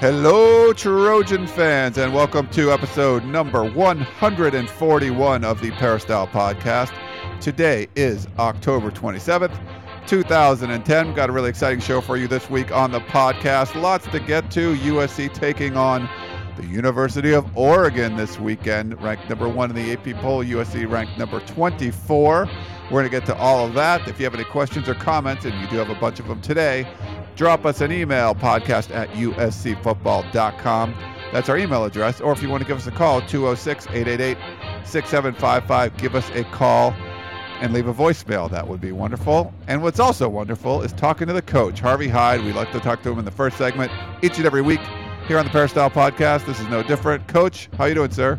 Hello, Trojan fans, and welcome to episode number 141 of the Peristyle Podcast. Today is October 27th, 2010. We've Got a really exciting show for you this week on the podcast. Lots to get to. USC taking on the University of Oregon this weekend, ranked number one in the AP poll. USC ranked number 24. We're going to get to all of that. If you have any questions or comments, and you do have a bunch of them today, drop us an email, podcast at uscfootball.com. That's our email address. Or if you want to give us a call, 206 888 6755, give us a call and leave a voicemail. That would be wonderful. And what's also wonderful is talking to the coach, Harvey Hyde. We like to talk to him in the first segment each and every week here on the Peristyle Podcast. This is no different. Coach, how you doing, sir?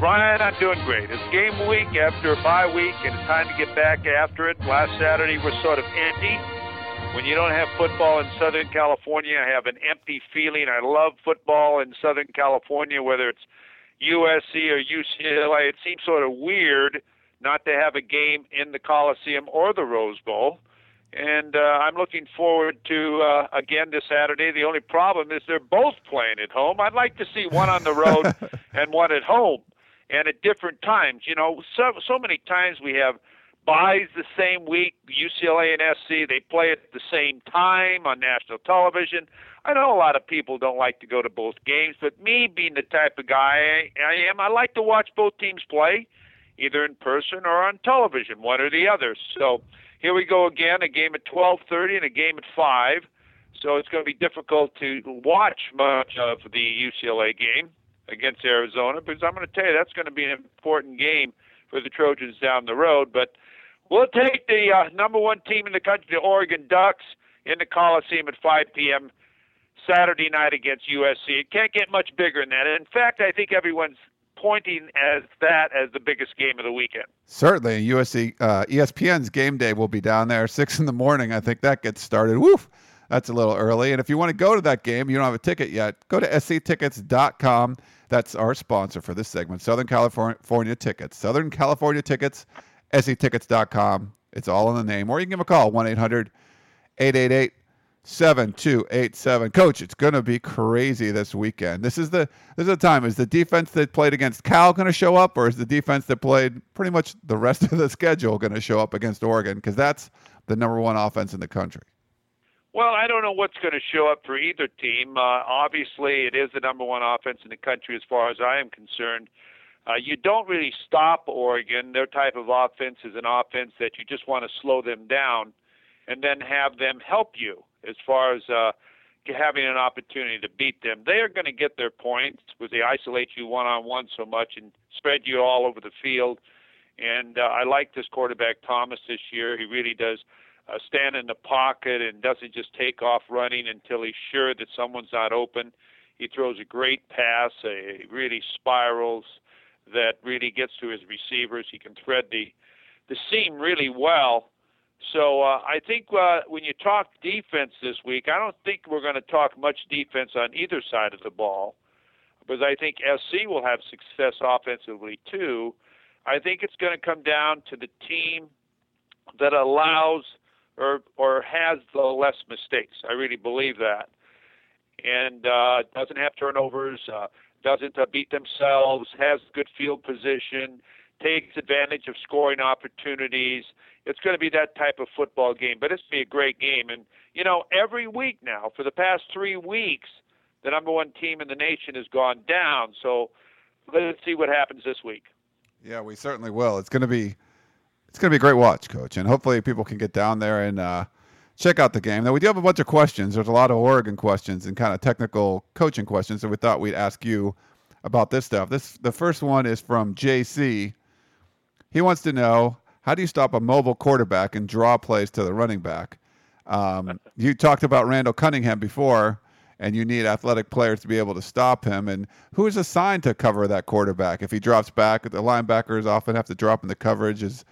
Ryan, I'm doing great. It's game week after a bye week, and it's time to get back after it. Last Saturday was sort of empty. When you don't have football in Southern California, I have an empty feeling. I love football in Southern California, whether it's USC or UCLA. It seems sort of weird not to have a game in the Coliseum or the Rose Bowl. And uh, I'm looking forward to uh, again this Saturday. The only problem is they're both playing at home. I'd like to see one on the road and one at home, and at different times. You know, so so many times we have byes the same week. UCLA and SC they play at the same time on national television. I know a lot of people don't like to go to both games, but me being the type of guy I am, I like to watch both teams play either in person or on television, one or the other. So here we go again, a game at 12:30 and a game at 5. So it's going to be difficult to watch much of the UCLA game against Arizona because I'm going to tell you that's going to be an important game for the Trojans down the road. But we'll take the uh, number one team in the country, the Oregon Ducks, in the Coliseum at 5 p.m. Saturday night against USC. It can't get much bigger than that. In fact, I think everyone's pointing as that as the biggest game of the weekend. Certainly, USC uh, ESPN's game day will be down there six in the morning. I think that gets started. Woof, that's a little early. And if you want to go to that game, you don't have a ticket yet. Go to sctickets.com. That's our sponsor for this segment, Southern California Tickets. Southern California Tickets, sctickets.com. It's all in the name. Or you can give a call, 1 800 888 7287. Coach, it's going to be crazy this weekend. This is the this is the time. Is the defense that played against Cal going to show up or is the defense that played pretty much the rest of the schedule going to show up against Oregon because that's the number one offense in the country? Well, I don't know what's going to show up for either team. Uh, obviously, it is the number one offense in the country as far as I am concerned. Uh, you don't really stop Oregon. Their type of offense is an offense that you just want to slow them down and then have them help you as far as uh, having an opportunity to beat them. They are going to get their points because they isolate you one on one so much and spread you all over the field. And uh, I like this quarterback Thomas this year. He really does uh, stand in the pocket and doesn't just take off running until he's sure that someone's not open. He throws a great pass. Uh, he really spirals that really gets to his receivers. He can thread the the seam really well so uh, I think uh, when you talk defense this week, I don't think we're going to talk much defense on either side of the ball, because I think SC will have success offensively too. I think it's going to come down to the team that allows or or has the less mistakes. I really believe that, and uh, doesn't have turnovers, uh, doesn't uh, beat themselves, has good field position, takes advantage of scoring opportunities it's going to be that type of football game. But it's going to be a great game. And, you know, every week now, for the past three weeks, the number one team in the nation has gone down. So let's see what happens this week. Yeah, we certainly will. It's going to be it's going to be a great watch, coach, and hopefully people can get down there and uh, check out the game. Now we do have a bunch of questions. There's a lot of Oregon questions and kind of technical coaching questions, so we thought we'd ask you about this stuff. This the first one is from JC. He wants to know how do you stop a mobile quarterback and draw plays to the running back? Um, you talked about Randall Cunningham before, and you need athletic players to be able to stop him. And who is assigned to cover that quarterback? If he drops back, the linebackers often have to drop in the coverage. Is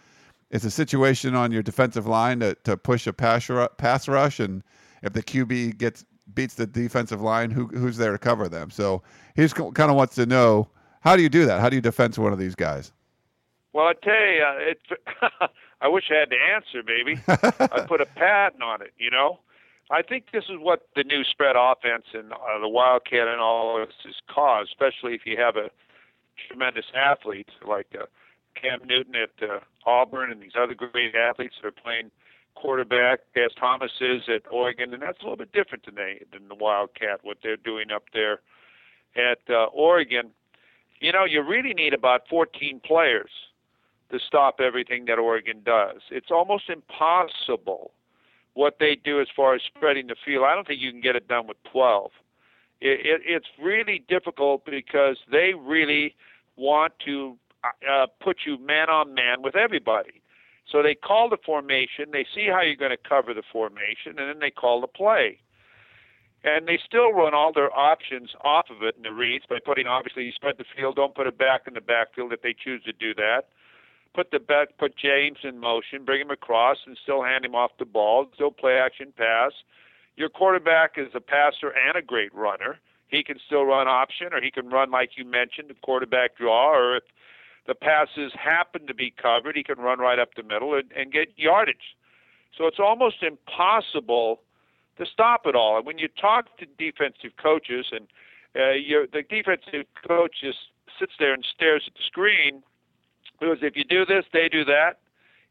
is a situation on your defensive line to, to push a pass, pass rush, and if the QB gets beats the defensive line, who who's there to cover them? So he just kind of wants to know how do you do that? How do you defend one of these guys? Well, I tell you, uh, it's. I wish I had the answer. Maybe I put a patent on it. You know, I think this is what the new spread offense and uh, the Wildcat and all this has caused, especially if you have a tremendous athlete like uh, Cam Newton at uh, Auburn and these other great athletes that are playing quarterback as Thomas is at Oregon, and that's a little bit different than they than the Wildcat what they're doing up there at uh, Oregon. You know, you really need about 14 players to stop everything that Oregon does. It's almost impossible what they do as far as spreading the field. I don't think you can get it done with 12. It, it, it's really difficult because they really want to uh, put you man on man with everybody. So they call the formation, they see how you're going to cover the formation, and then they call the play. And they still run all their options off of it in the reads by putting obviously you spread the field, don't put it back in the backfield if they choose to do that. Put the back, put James in motion, bring him across, and still hand him off the ball. Still play action pass. Your quarterback is a passer and a great runner. He can still run option, or he can run like you mentioned, the quarterback draw, or if the passes happen to be covered, he can run right up the middle and, and get yardage. So it's almost impossible to stop it all. And when you talk to defensive coaches, and uh, you the defensive coach just sits there and stares at the screen, because if you do this, they do that.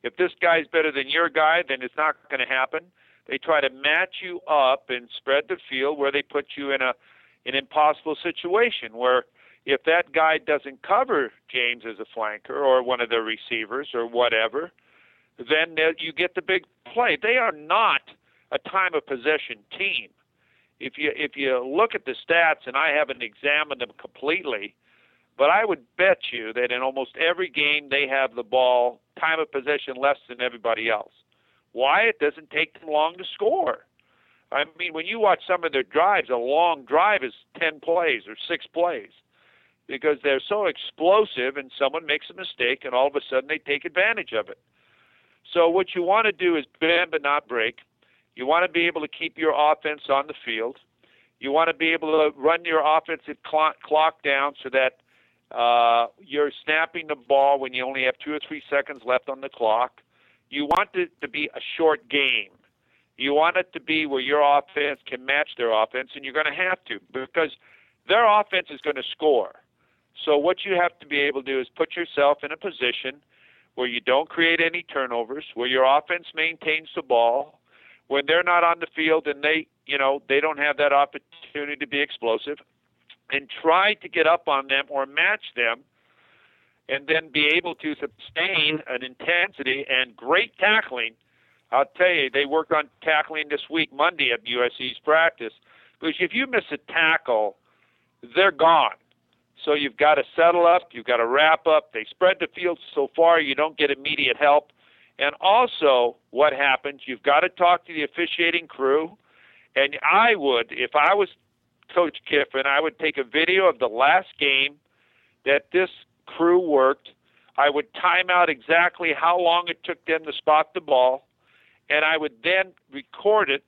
If this guy's better than your guy, then it's not going to happen. They try to match you up and spread the field where they put you in a an impossible situation where if that guy doesn't cover James as a flanker or one of the receivers or whatever, then you get the big play. They are not a time of possession team. If you if you look at the stats, and I haven't examined them completely, but I would bet you that in almost every game they have the ball time of possession less than everybody else. Why? It doesn't take them long to score. I mean, when you watch some of their drives, a long drive is 10 plays or six plays because they're so explosive and someone makes a mistake and all of a sudden they take advantage of it. So what you want to do is bend but not break. You want to be able to keep your offense on the field. You want to be able to run your offensive clock, down so that uh, you're snapping the ball when you only have two or three seconds left on the clock. You want it to be a short game. You want it to be where your offense can match their offense, and you're going to have to because their offense is going to score. So what you have to be able to do is put yourself in a position where you don't create any turnovers, where your offense maintains the ball, when they're not on the field and they, you know, they don't have that opportunity to be explosive, and try to get up on them or match them, and then be able to sustain an intensity and great tackling. I'll tell you, they worked on tackling this week, Monday at USC's practice, because if you miss a tackle, they're gone. So you've got to settle up, you've got to wrap up. They spread the field so far you don't get immediate help. And also, what happens, you've got to talk to the officiating crew. And I would, if I was Coach Kiffin, I would take a video of the last game that this crew worked. I would time out exactly how long it took them to spot the ball. And I would then record it.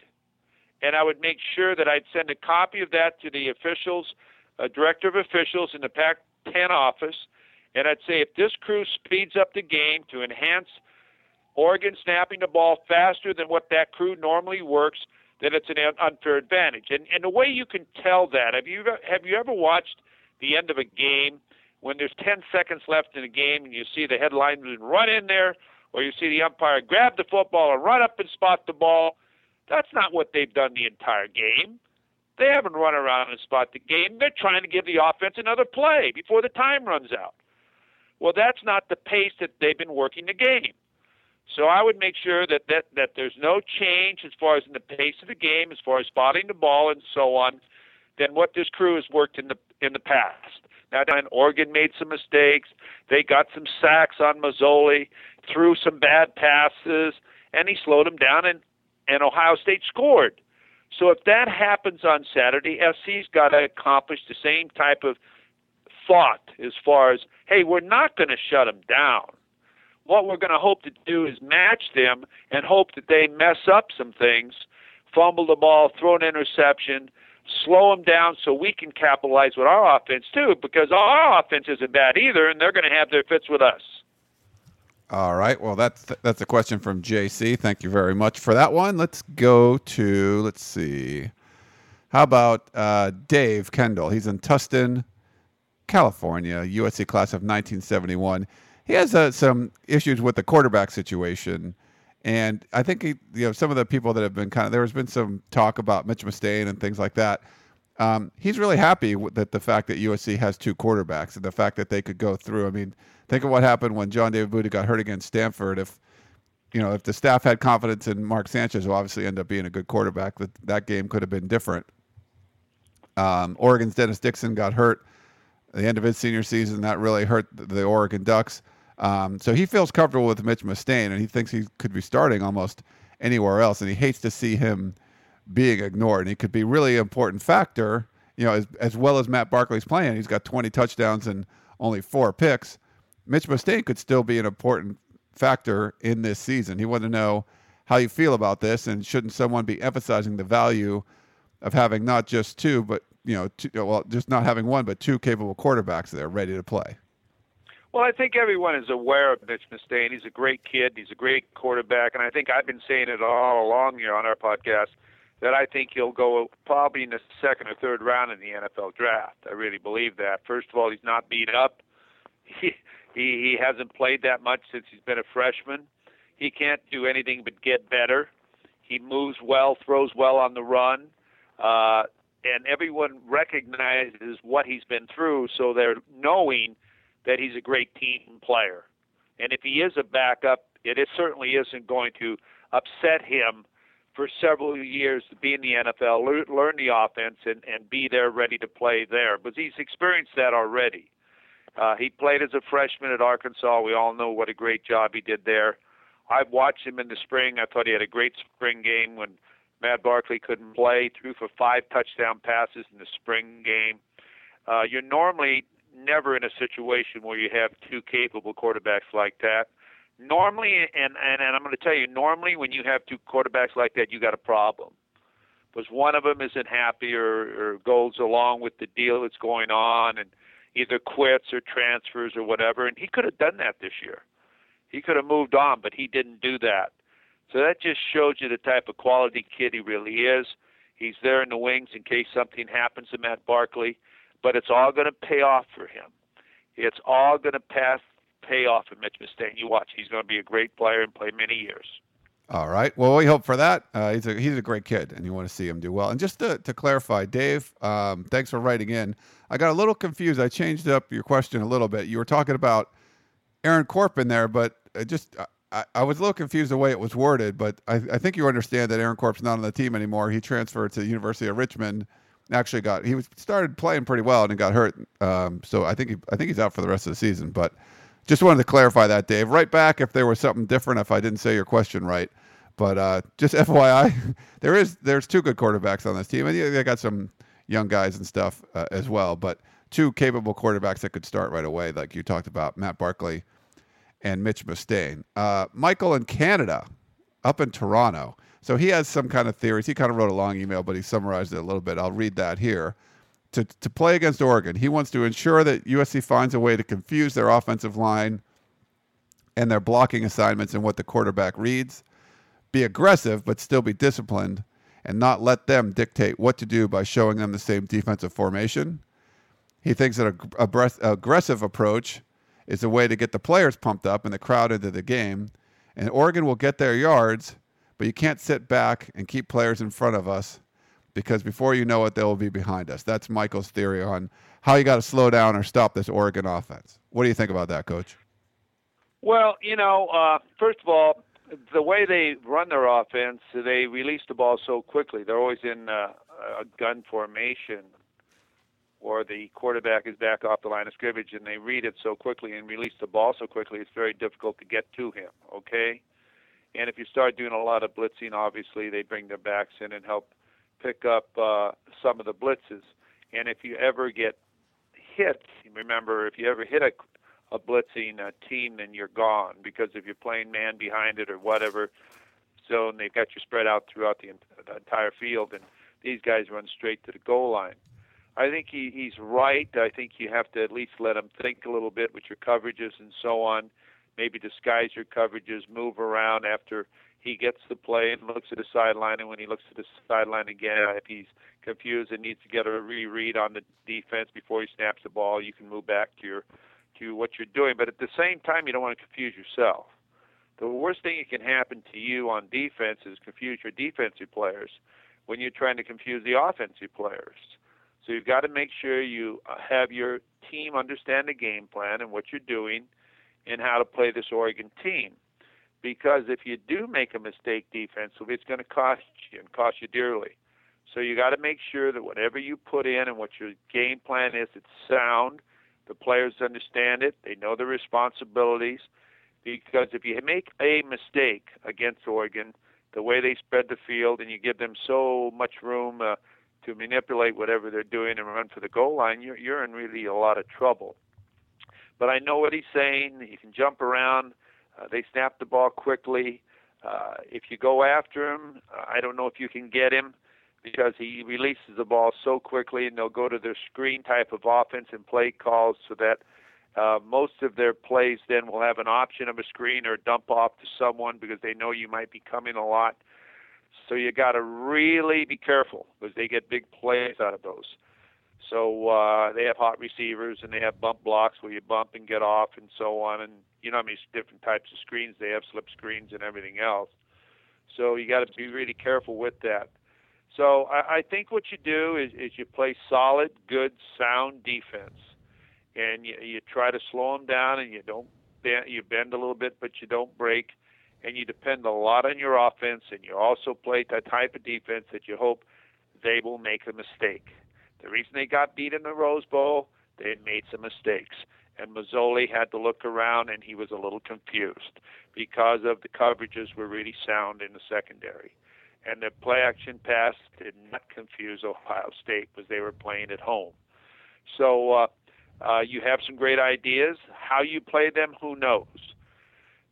And I would make sure that I'd send a copy of that to the officials a director of officials in the Pac 10 office, and I'd say if this crew speeds up the game to enhance Oregon snapping the ball faster than what that crew normally works, then it's an unfair advantage. And and the way you can tell that have you have you ever watched the end of a game when there's 10 seconds left in the game and you see the headlineman run in there, or you see the umpire grab the football and run up and spot the ball? That's not what they've done the entire game. They haven't run around and spot the game. They're trying to give the offense another play before the time runs out. Well, that's not the pace that they've been working the game. So I would make sure that, that, that there's no change as far as in the pace of the game, as far as spotting the ball and so on, than what this crew has worked in the in the past. Now, Oregon made some mistakes. They got some sacks on Masoli, threw some bad passes, and he slowed them down and and Ohio State scored. So if that happens on Saturday, SC's got to accomplish the same type of thought as far as, hey, we're not going to shut them down. What we're going to hope to do is match them and hope that they mess up some things, fumble the ball, throw an interception, slow them down so we can capitalize with our offense too, because our offense isn't bad either, and they're going to have their fits with us. All right. Well, that's that's a question from JC. Thank you very much for that one. Let's go to let's see. How about uh, Dave Kendall? He's in Tustin, California, USC class of 1971. He has uh, some issues with the quarterback situation, and I think he, you know some of the people that have been kind of there has been some talk about Mitch Mustain and things like that. Um, he's really happy that the fact that USC has two quarterbacks and the fact that they could go through. I mean, think of what happened when John David Booty got hurt against Stanford. If you know, if the staff had confidence in Mark Sanchez, who obviously ended up being a good quarterback, that that game could have been different. Um, Oregon's Dennis Dixon got hurt at the end of his senior season. That really hurt the, Oregon Ducks. Um, so he feels comfortable with Mitch Mustain, and he thinks he could be starting almost anywhere else. And he hates to see him being ignored. And he could be really important factor, you know, as, as well as Matt Barkley's playing. He's got 20 touchdowns and only four picks. Mitch Mustain could still be an important factor in this season. He wanted to know how you feel about this, and shouldn't someone be emphasizing the value of having not just two, but you know, two, well, just not having one, but two capable quarterbacks there ready to play. Well, I think everyone is aware of Mitch Mustain. He's a great kid. He's a great quarterback, and I think I've been saying it all along here on our podcast that I think he'll go probably in the second or third round in the NFL draft. I really believe that. First of all, he's not beat up. He he, he hasn't played that much since he's been a freshman. He can't do anything but get better. He moves well, throws well on the run. Uh, and everyone recognizes what he's been through, so they're knowing that he's a great team player. And if he is a backup, it is, certainly isn't going to upset him for several years to be in the NFL, learn the offense, and, and be there ready to play there. But he's experienced that already. Uh, he played as a freshman at Arkansas. We all know what a great job he did there. I've watched him in the spring. I thought he had a great spring game when Matt Barkley couldn't play, threw for five touchdown passes in the spring game. Uh, you're normally never in a situation where you have two capable quarterbacks like that. Normally, and, and, and I'm going to tell you, normally when you have two quarterbacks like that, you got a problem. Because one of them isn't happy or, or goes along with the deal that's going on and either quits or transfers or whatever. And he could have done that this year. He could have moved on, but he didn't do that. So that just shows you the type of quality kid he really is. He's there in the wings in case something happens to Matt Barkley, but it's all going to pay off for him. It's all going to pass pay off for Mitch Mustain. You watch; he's going to be a great player and play many years. All right. Well, we hope for that. Uh, he's a he's a great kid, and you want to see him do well. And just to, to clarify, Dave, um, thanks for writing in. I got a little confused. I changed up your question a little bit. You were talking about Aaron Corp in there, but just I, I, was a little confused the way it was worded, but I, I think you understand that Aaron Corp's not on the team anymore. He transferred to the University of Richmond. Actually, got he was started playing pretty well and then got hurt. Um, so I think he, I think he's out for the rest of the season. But just wanted to clarify that, Dave. Right back if there was something different if I didn't say your question right. But uh, just FYI, there is there's two good quarterbacks on this team, and they got some young guys and stuff uh, as well. But two capable quarterbacks that could start right away, like you talked about, Matt Barkley and Mitch Mustain. Uh, Michael in Canada, up in Toronto. So he has some kind of theories. He kind of wrote a long email, but he summarized it a little bit. I'll read that here. To, to play against Oregon, he wants to ensure that USC finds a way to confuse their offensive line and their blocking assignments and what the quarterback reads. Be aggressive, but still be disciplined, and not let them dictate what to do by showing them the same defensive formation. He thinks that a aggressive approach is a way to get the players pumped up and the crowd into the game. And Oregon will get their yards, but you can't sit back and keep players in front of us because before you know it, they will be behind us. That's Michael's theory on how you got to slow down or stop this Oregon offense. What do you think about that, Coach? Well, you know, uh, first of all, the way they run their offense, they release the ball so quickly. They're always in uh, a gun formation or the quarterback is back off the line of scrimmage and they read it so quickly and release the ball so quickly, it's very difficult to get to him. Okay, And if you start doing a lot of blitzing, obviously they bring their backs in and help pick up uh, some of the blitzes. And if you ever get hit, remember if you ever hit a a blitzing uh, team, then you're gone because if you're playing man behind it or whatever zone, they've got you spread out throughout the, the entire field, and these guys run straight to the goal line. I think he, he's right. I think you have to at least let him think a little bit with your coverages and so on. Maybe disguise your coverages, move around after he gets the play and looks at the sideline, and when he looks at the sideline again, if he's confused and needs to get a reread on the defense before he snaps the ball, you can move back to your to what you're doing. But at the same time, you don't want to confuse yourself. The worst thing that can happen to you on defense is confuse your defensive players when you're trying to confuse the offensive players. So you've got to make sure you have your team understand the game plan and what you're doing and how to play this Oregon team. Because if you do make a mistake defensively, it's going to cost you and cost you dearly. So you got to make sure that whatever you put in and what your game plan is, it's sound. The players understand it. They know their responsibilities. Because if you make a mistake against Oregon, the way they spread the field and you give them so much room uh, to manipulate whatever they're doing and run for the goal line, you're, you're in really a lot of trouble. But I know what he's saying. He can jump around. Uh, they snap the ball quickly. Uh, if you go after him, I don't know if you can get him because he releases the ball so quickly, and they'll go to their screen type of offense and play calls so that uh, most of their plays then will have an option of a screen or dump off to someone because they know you might be coming a lot. So you got to really be careful because they get big plays out of those. So uh, they have hot receivers and they have bump blocks where you bump and get off and so on. And you know how many different types of screens they have, slip screens and everything else. So you got to be really careful with that. So I, I think what you do is, is you play solid, good, sound defense, and you, you try to slow them down, and you don't bend, you bend a little bit, but you don't break, and you depend a lot on your offense, and you also play that type of defense that you hope they will make a mistake. The reason they got beat in the Rose Bowl, they had made some mistakes. And Masoli had to look around and he was a little confused because of the coverages were really sound in the secondary and the play action pass did not confuse Ohio State because they were playing at home. So uh, uh, you have some great ideas. How you play them, who knows?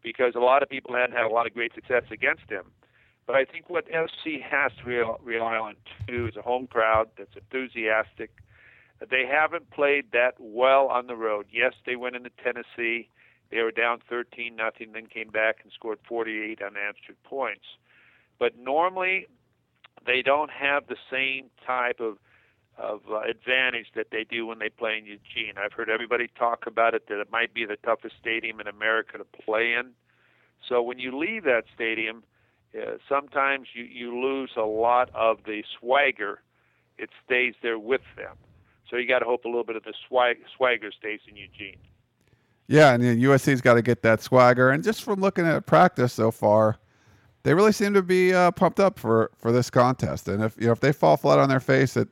Because a lot of people hadn't had a lot of great success against him. But I think what SC has to rely on too is a home crowd that's enthusiastic. They haven't played that well on the road. Yes, they went into Tennessee. They were down 13 nothing, then came back and scored 48 unanswered points but normally they don't have the same type of of uh, advantage that they do when they play in Eugene. I've heard everybody talk about it that it might be the toughest stadium in America to play in. So when you leave that stadium, uh, sometimes you you lose a lot of the swagger. It stays there with them. So you got to hope a little bit of the swag, swagger stays in Eugene. Yeah, and USC's got to get that swagger. And just from looking at practice so far, they really seem to be uh, pumped up for for this contest. And if you know if they fall flat on their face, it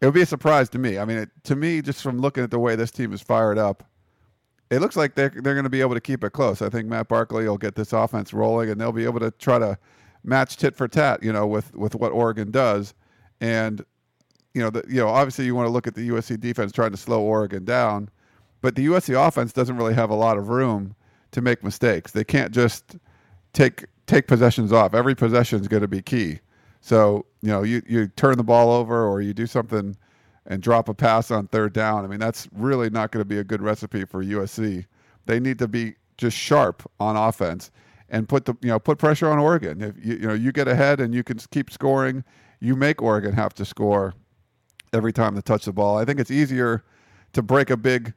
it would be a surprise to me. I mean, it, to me, just from looking at the way this team is fired up, it looks like they're they're going to be able to keep it close. I think Matt Barkley will get this offense rolling, and they'll be able to try to match tit for tat, you know, with with what Oregon does. And you know, the, you know, obviously you want to look at the USC defense trying to slow Oregon down, but the USC offense doesn't really have a lot of room to make mistakes. They can't just take take possessions off. Every possession is going to be key. So you know, you you turn the ball over or you do something and drop a pass on third down. I mean, that's really not going to be a good recipe for USC. They need to be just sharp on offense and put the you know put pressure on Oregon. If you you know you get ahead and you can keep scoring, you make Oregon have to score every time they touch the ball. I think it's easier to break a big,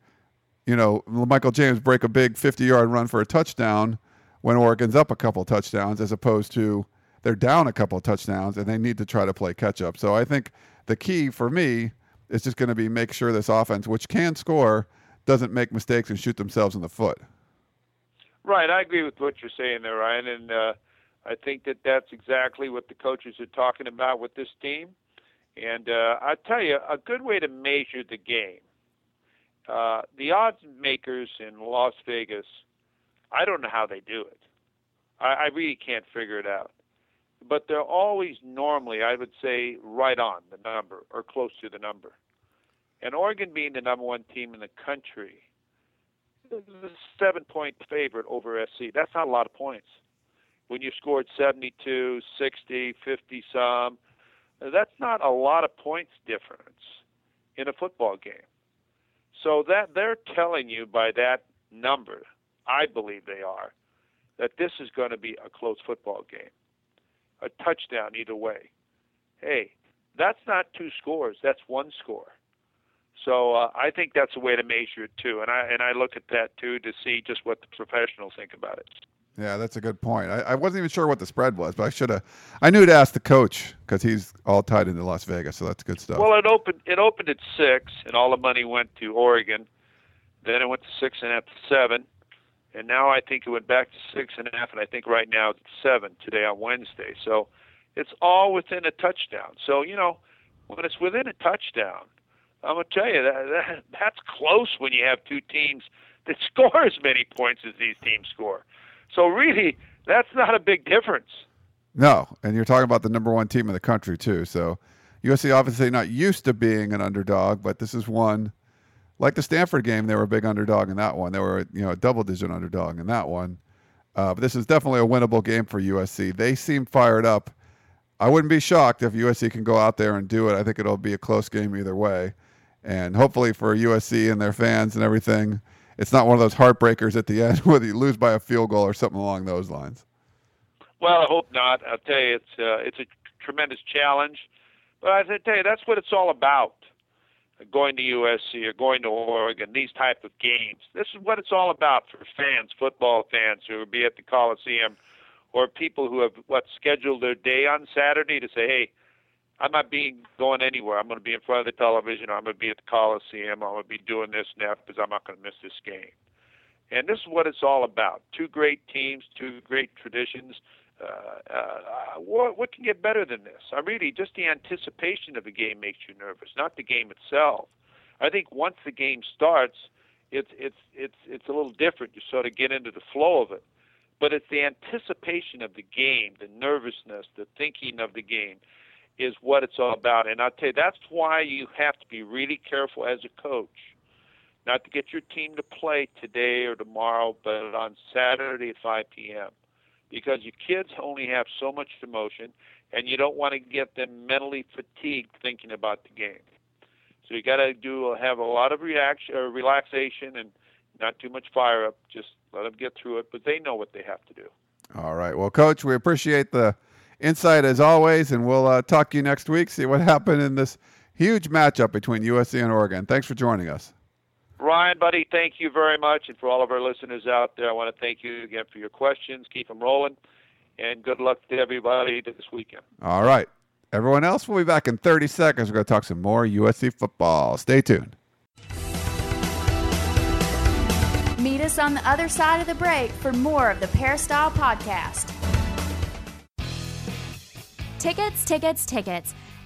you know, Michael James break a big 50 yard run for a touchdown when Oregon's up a couple touchdowns as opposed to they're down a couple touchdowns and they need to try to play catch up. So I think the key for me is just going to be make sure this offense, which can score, doesn't make mistakes and shoot themselves in the foot. Right, I agree with what you're saying there, Ryan, and uh, I think that that's exactly what the coaches are talking about with this team. And uh, I tell you, a good way to measure the game. Uh, the odds makers in Las Vegas I don't know how they do it. I, I really can't figure it out. But they're always normally, I would say, right on the number or close to the number. And Oregon being the number one team in the country, the seven point favorite over SC. That's not a lot of points. When you scored 72, 60, 50 some, that's not a lot of points difference in a football game. So that they're telling you by that number, I believe they are, that this is going to be a close football game. A touchdown either way. Hey, that's not two scores, that's one score. So uh, I think that's a way to measure it too, and I and I look at that too to see just what the professionals think about it. Yeah, that's a good point. I, I wasn't even sure what the spread was, but I should have. I knew to ask the coach because he's all tied into Las Vegas, so that's good stuff. Well, it opened it opened at six, and all the money went to Oregon. Then it went to six and a half seven, and now I think it went back to six and a half, and I think right now it's seven today on Wednesday. So it's all within a touchdown. So you know, when it's within a touchdown, I'm gonna tell you that, that that's close when you have two teams that score as many points as these teams score. So really, that's not a big difference. No, and you're talking about the number one team in the country too. So USC obviously not used to being an underdog, but this is one like the Stanford game. They were a big underdog in that one. They were you know a double digit underdog in that one. Uh, but this is definitely a winnable game for USC. They seem fired up. I wouldn't be shocked if USC can go out there and do it. I think it'll be a close game either way. And hopefully for USC and their fans and everything, it's not one of those heartbreakers at the end whether you lose by a field goal or something along those lines. Well, I hope not. I'll tell you, it's uh, it's a tremendous challenge, but I tell you, that's what it's all about. Going to USC or going to Oregon, these type of games. This is what it's all about for fans, football fans who will be at the Coliseum, or people who have what scheduled their day on Saturday to say, hey, I'm not being going anywhere. I'm going to be in front of the television. Or I'm going to be at the Coliseum. I'm going to be doing this now because I'm not going to miss this game. And this is what it's all about. Two great teams, two great traditions. Uh, uh, what, what can get better than this? I really just the anticipation of a game makes you nervous, not the game itself. I think once the game starts, it's it's it's it's a little different. You sort of get into the flow of it, but it's the anticipation of the game, the nervousness, the thinking of the game is what it's all about. And I'll tell you, that's why you have to be really careful as a coach not to get your team to play today or tomorrow, but on Saturday at 5 p.m. Because your kids only have so much emotion, and you don't want to get them mentally fatigued thinking about the game. So you got to do have a lot of reaction or relaxation and not too much fire up. Just let them get through it, but they know what they have to do. All right. Well, coach, we appreciate the insight as always, and we'll uh, talk to you next week, see what happened in this huge matchup between USC and Oregon. Thanks for joining us. Ryan, buddy, thank you very much. And for all of our listeners out there, I want to thank you again for your questions. Keep them rolling. And good luck to everybody this weekend. All right. Everyone else, we'll be back in 30 seconds. We're going to talk some more USC football. Stay tuned. Meet us on the other side of the break for more of the Peristyle Podcast. Tickets, tickets, tickets.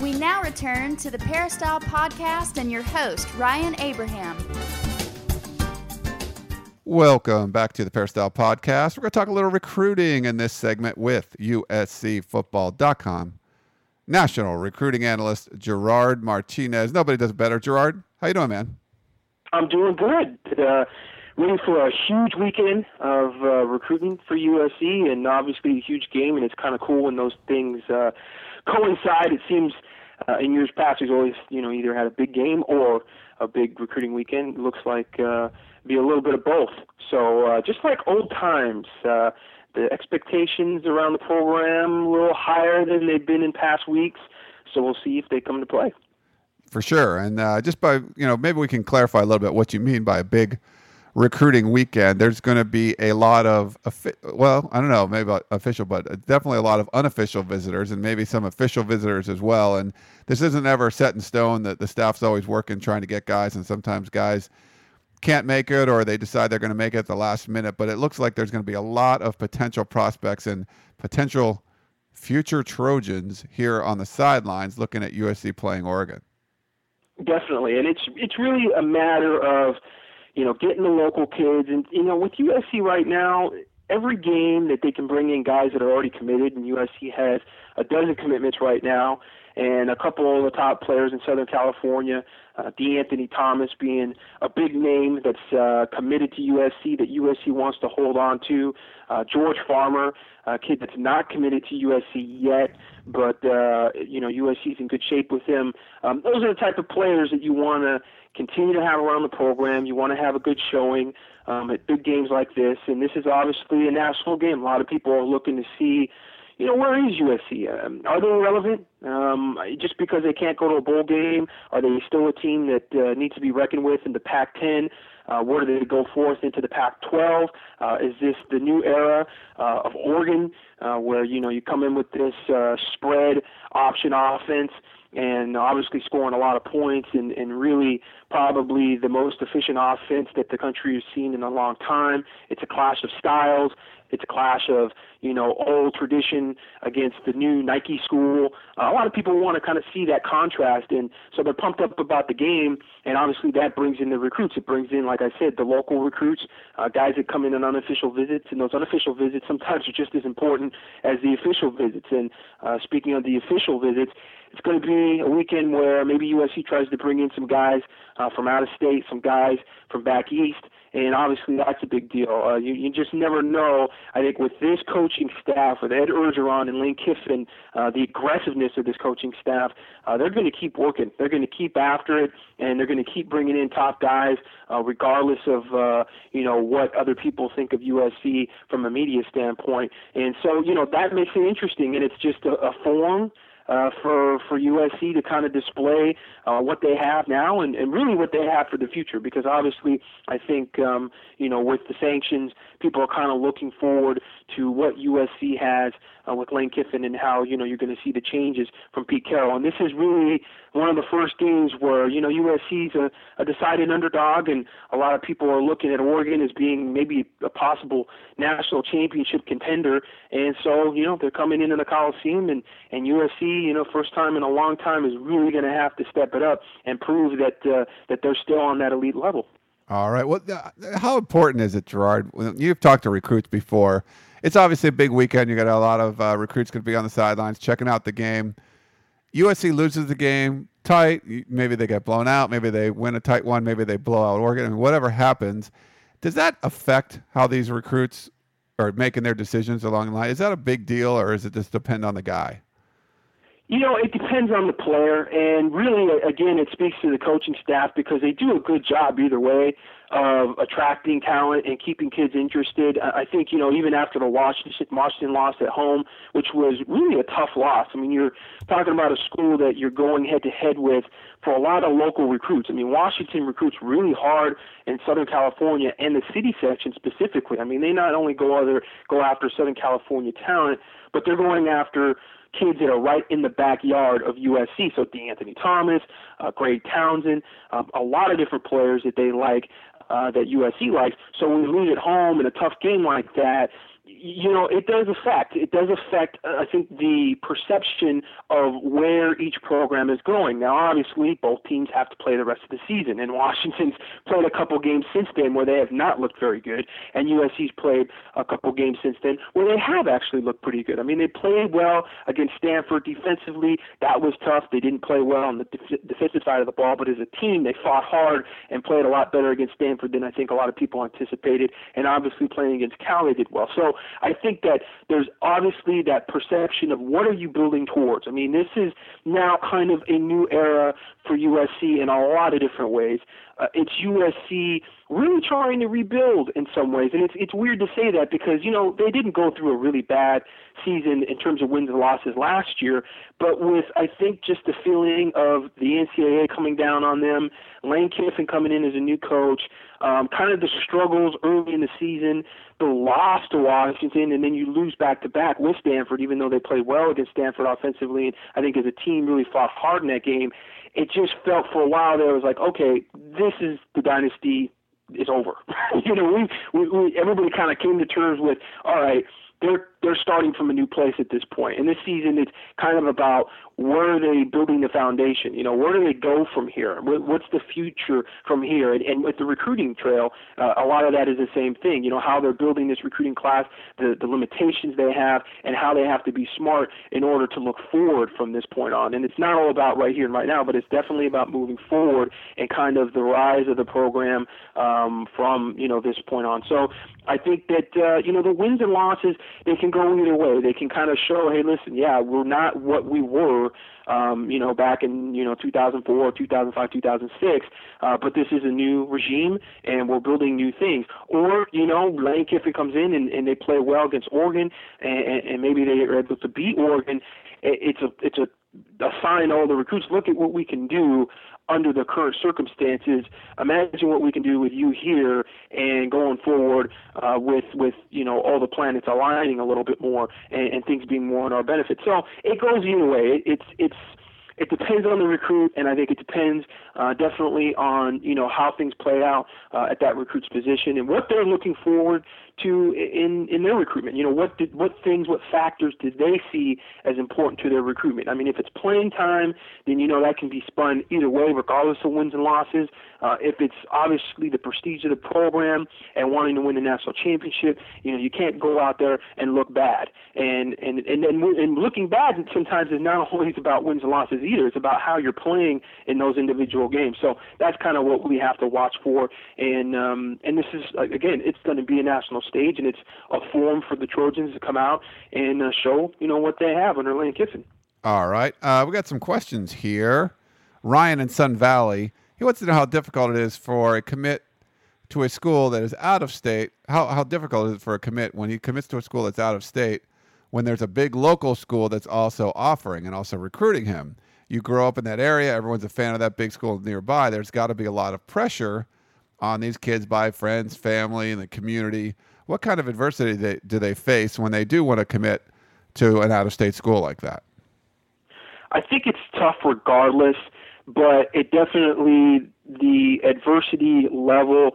We now return to the Peristyle Podcast and your host, Ryan Abraham. Welcome back to the Peristyle Podcast. We're going to talk a little recruiting in this segment with USCFootball.com. National recruiting analyst Gerard Martinez. Nobody does it better. Gerard, how you doing, man? I'm doing good. Uh, waiting for a huge weekend of uh, recruiting for USC, and obviously a huge game. And it's kind of cool when those things uh, coincide. It seems uh, in years past, we've always, you know, either had a big game or a big recruiting weekend. Looks like uh, be a little bit of both. So uh, just like old times, uh, the expectations around the program a little higher than they've been in past weeks. So we'll see if they come to play. For sure, and uh, just by you know, maybe we can clarify a little bit what you mean by a big recruiting weekend, there's going to be a lot of, well, I don't know, maybe official, but definitely a lot of unofficial visitors and maybe some official visitors as well. And this isn't ever set in stone that the staff's always working trying to get guys, and sometimes guys can't make it or they decide they're going to make it at the last minute. But it looks like there's going to be a lot of potential prospects and potential future Trojans here on the sidelines looking at USC playing Oregon. Definitely, and it's it's really a matter of you know getting the local kids, and you know with USC right now, every game that they can bring in guys that are already committed, and USC has a dozen commitments right now and a couple of the top players in Southern California, uh, De'Anthony Thomas being a big name that's uh, committed to USC that USC wants to hold on to. Uh, George Farmer, a kid that's not committed to USC yet, but uh, you know USC's in good shape with him. Um, those are the type of players that you want to continue to have around the program. You want to have a good showing um, at big games like this, and this is obviously a national game. A lot of people are looking to see you know, where is USC? Um, are they irrelevant? Um, just because they can't go to a bowl game, are they still a team that uh, needs to be reckoned with in the Pac-10? Uh, where do they go forth into the Pac-12? Uh, is this the new era uh, of Oregon, uh, where you know you come in with this uh, spread option offense? and obviously scoring a lot of points and, and really probably the most efficient offense that the country has seen in a long time. It's a clash of styles. It's a clash of you know old tradition against the new Nike school. Uh, a lot of people want to kind of see that contrast, and so they're pumped up about the game. And obviously that brings in the recruits. It brings in, like I said, the local recruits, uh, guys that come in on unofficial visits, and those unofficial visits sometimes are just as important as the official visits. And uh, speaking of the official visits, it's going to be a weekend where maybe USC tries to bring in some guys uh, from out of state, some guys from back east, and obviously that's a big deal. Uh, you, you just never know. I think with this coaching staff, with Ed Orgeron and Lane Kiffin, uh, the aggressiveness of this coaching staff, uh, they're going to keep working. They're going to keep after it, and they're going to keep bringing in top guys, uh, regardless of uh, you know what other people think of USC from a media standpoint. And so you know that makes it interesting, and it's just a, a form uh, for for USC to kind of display uh, what they have now and, and really what they have for the future. Because obviously, I think um, you know with the sanctions, people are kind of looking forward to what USC has uh, with Lane Kiffin and how you know you're going to see the changes from Pete Carroll. And this is really one of the first games where you know USC's a, a decided underdog, and a lot of people are looking at Oregon as being maybe a possible national championship contender. And so you know they're coming into the Coliseum, and and USC, you know, first time in a long time, is really going to have to step it up and prove that uh, that they're still on that elite level. All right. Well, how important is it, Gerard? You've talked to recruits before. It's obviously a big weekend. You got a lot of uh, recruits going to be on the sidelines checking out the game. USC loses the game tight. Maybe they get blown out. Maybe they win a tight one. Maybe they blow out Oregon. I mean, whatever happens, does that affect how these recruits are making their decisions along the line? Is that a big deal, or is it just depend on the guy? You know, it depends on the player, and really, again, it speaks to the coaching staff because they do a good job either way of attracting talent and keeping kids interested. I think, you know, even after the Washington, Washington loss at home, which was really a tough loss. I mean, you're talking about a school that you're going head to head with for a lot of local recruits. I mean, Washington recruits really hard in Southern California and the city section specifically. I mean, they not only go other go after Southern California talent, but they're going after kids that are right in the backyard of USC. So De'Anthony Thomas, uh, Greg Townsend, um, a lot of different players that they like uh, that USC likes. So when you lose at home in a tough game like that, you know, it does affect. It does affect, uh, I think, the perception of where each program is going. Now, obviously, both teams have to play the rest of the season, and Washington's played a couple games since then where they have not looked very good, and USC's played a couple games since then where they have actually looked pretty good. I mean, they played well against Stanford defensively. That was tough. They didn't play well on the def- defensive side of the ball, but as a team, they fought hard and played a lot better against Stanford than I think a lot of people anticipated. And obviously, playing against Cal, they did well. So I think that there's obviously that perception of what are you building towards. I mean, this is now kind of a new era for USC in a lot of different ways. uh, it's USC really trying to rebuild in some ways. And it's it's weird to say that because you know they didn't go through a really bad season in terms of wins and losses last year, but with I think just the feeling of the NCAA coming down on them, Lane Kiffin coming in as a new coach, um, kind of the struggles early in the season, the loss to Washington, and then you lose back to back with Stanford, even though they played well against Stanford offensively. And I think as a team really fought hard in that game. It just felt for a while there was like, okay, this is the dynasty is over. you know, we, we, we everybody kind of came to terms with, all right, they're they're starting from a new place at this point. And this season, it's kind of about where are they building the foundation? You know, where do they go from here? What's the future from here? And, and with the recruiting trail, uh, a lot of that is the same thing. You know, how they're building this recruiting class, the, the limitations they have, and how they have to be smart in order to look forward from this point on. And it's not all about right here and right now, but it's definitely about moving forward and kind of the rise of the program um, from, you know, this point on. So I think that, uh, you know, the wins and losses, they can go either way. They can kind of show, hey, listen, yeah, we're not what we were um, you know, back in you know 2004, 2005, 2006. Uh, but this is a new regime, and we're building new things. Or you know, Lane Kiffin comes in and, and they play well against Oregon, and, and maybe they are able to beat Oregon. It's a it's a a sign all the recruits. Look at what we can do under the current circumstances. Imagine what we can do with you here and going forward uh, with with you know all the planets aligning a little bit more and, and things being more in our benefit. So it goes either way. It, it's it's it depends on the recruit, and I think it depends uh, definitely on you know how things play out uh, at that recruit's position and what they're looking forward to in in their recruitment. You know, what did what things, what factors did they see as important to their recruitment? I mean, if it's playing time, then you know that can be spun either way, regardless of wins and losses. Uh, if it's obviously the prestige of the program and wanting to win the national championship, you know, you can't go out there and look bad. And and and and, and looking bad sometimes is not always about wins and losses either. It's about how you're playing in those individual games. So that's kind of what we have to watch for. And um, and this is again, it's going to be a national stage, and it's a forum for the Trojans to come out and uh, show you know what they have under Lane Kiffin. All right, uh, we got some questions here. Ryan in Sun Valley, he wants to know how difficult it is for a commit to a school that is out of state. How how difficult is it for a commit when he commits to a school that's out of state? When there's a big local school that's also offering and also recruiting him, you grow up in that area, everyone's a fan of that big school nearby. There's got to be a lot of pressure on these kids by friends, family, and the community what kind of adversity they, do they face when they do want to commit to an out of state school like that? I think it's tough regardless, but it definitely, the adversity level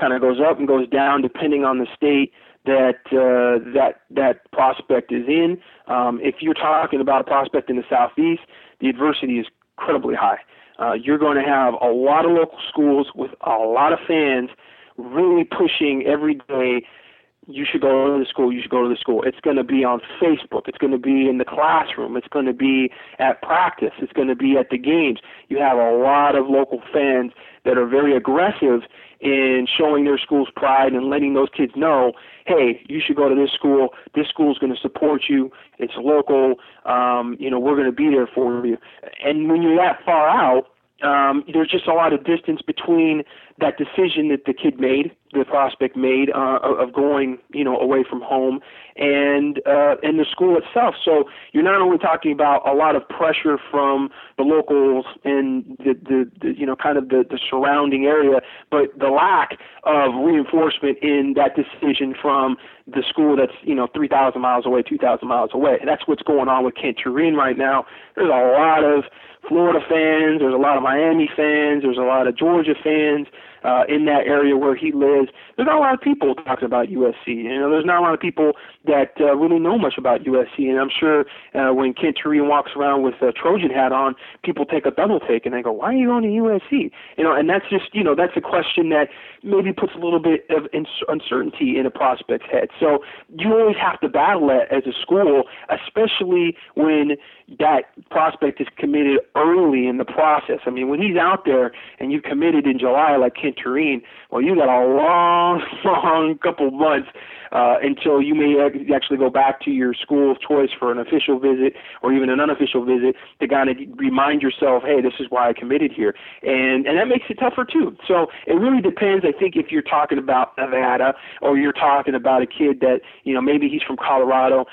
kind of goes up and goes down depending on the state that uh, that that prospect is in. Um, if you're talking about a prospect in the southeast, the adversity is incredibly high. Uh, you're going to have a lot of local schools with a lot of fans really pushing every day you should go to the school, you should go to the school. It's going to be on Facebook. It's going to be in the classroom. It's going to be at practice. It's going to be at the games. You have a lot of local fans that are very aggressive in showing their school's pride and letting those kids know, hey, you should go to this school. This school is going to support you. It's local. Um, you know, we're going to be there for you. And when you're that far out, um, there's just a lot of distance between that decision that the kid made, the prospect made, uh, of going, you know, away from home, and uh, and the school itself. So you're not only talking about a lot of pressure from the locals and the, the, the you know kind of the, the surrounding area, but the lack of reinforcement in that decision from the school that's you know 3,000 miles away, 2,000 miles away. And that's what's going on with Kent Turene right now. There's a lot of Florida fans. There's a lot of Miami fans. There's a lot of Georgia fans uh, in that area where he lives. There's not a lot of people talking about USC. You know, there's not a lot of people that uh, really know much about USC. And I'm sure uh, when Kent Turene walks around with a Trojan hat on, people take a double take and they go, "Why are you going to USC?" You know, and that's just you know that's a question that maybe puts a little bit of uncertainty in a prospect's head. So you always have to battle that as a school, especially when that prospect is committed early in the process. I mean, when he's out there and you committed in July like Kent Turene, well, you got a long, long couple months uh, until you may actually go back to your school of choice for an official visit or even an unofficial visit to kind of remind yourself, hey, this is why I committed here, and and that makes it tougher too. So it really depends. I think if you're talking about Nevada or you're talking about a kid that you know maybe he's from Colorado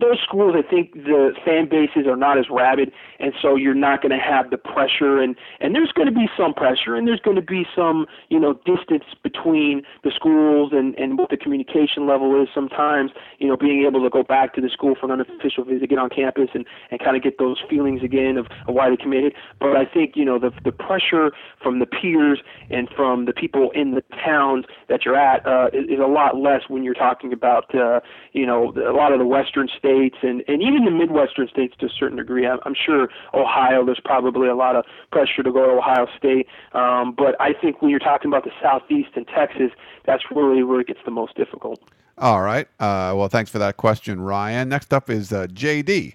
those schools, I think the fan bases are not as rabid, and so you're not going to have the pressure, and and there's going to be some pressure, and there's going to be some you know distance between the schools and and what the communication level is. Sometimes you know being able to go back to the school for an unofficial visit, get on campus, and and kind of get those feelings again of, of why they committed. But I think you know the the pressure from the peers and from the people in the towns that you're at uh, is, is a lot less when you're talking about uh, you know a lot of the western states and, and even the Midwestern states to a certain degree. I'm, I'm sure Ohio, there's probably a lot of pressure to go to Ohio State. Um, but I think when you're talking about the Southeast and Texas, that's really where it gets the most difficult. All right. Uh, well, thanks for that question, Ryan. Next up is uh, JD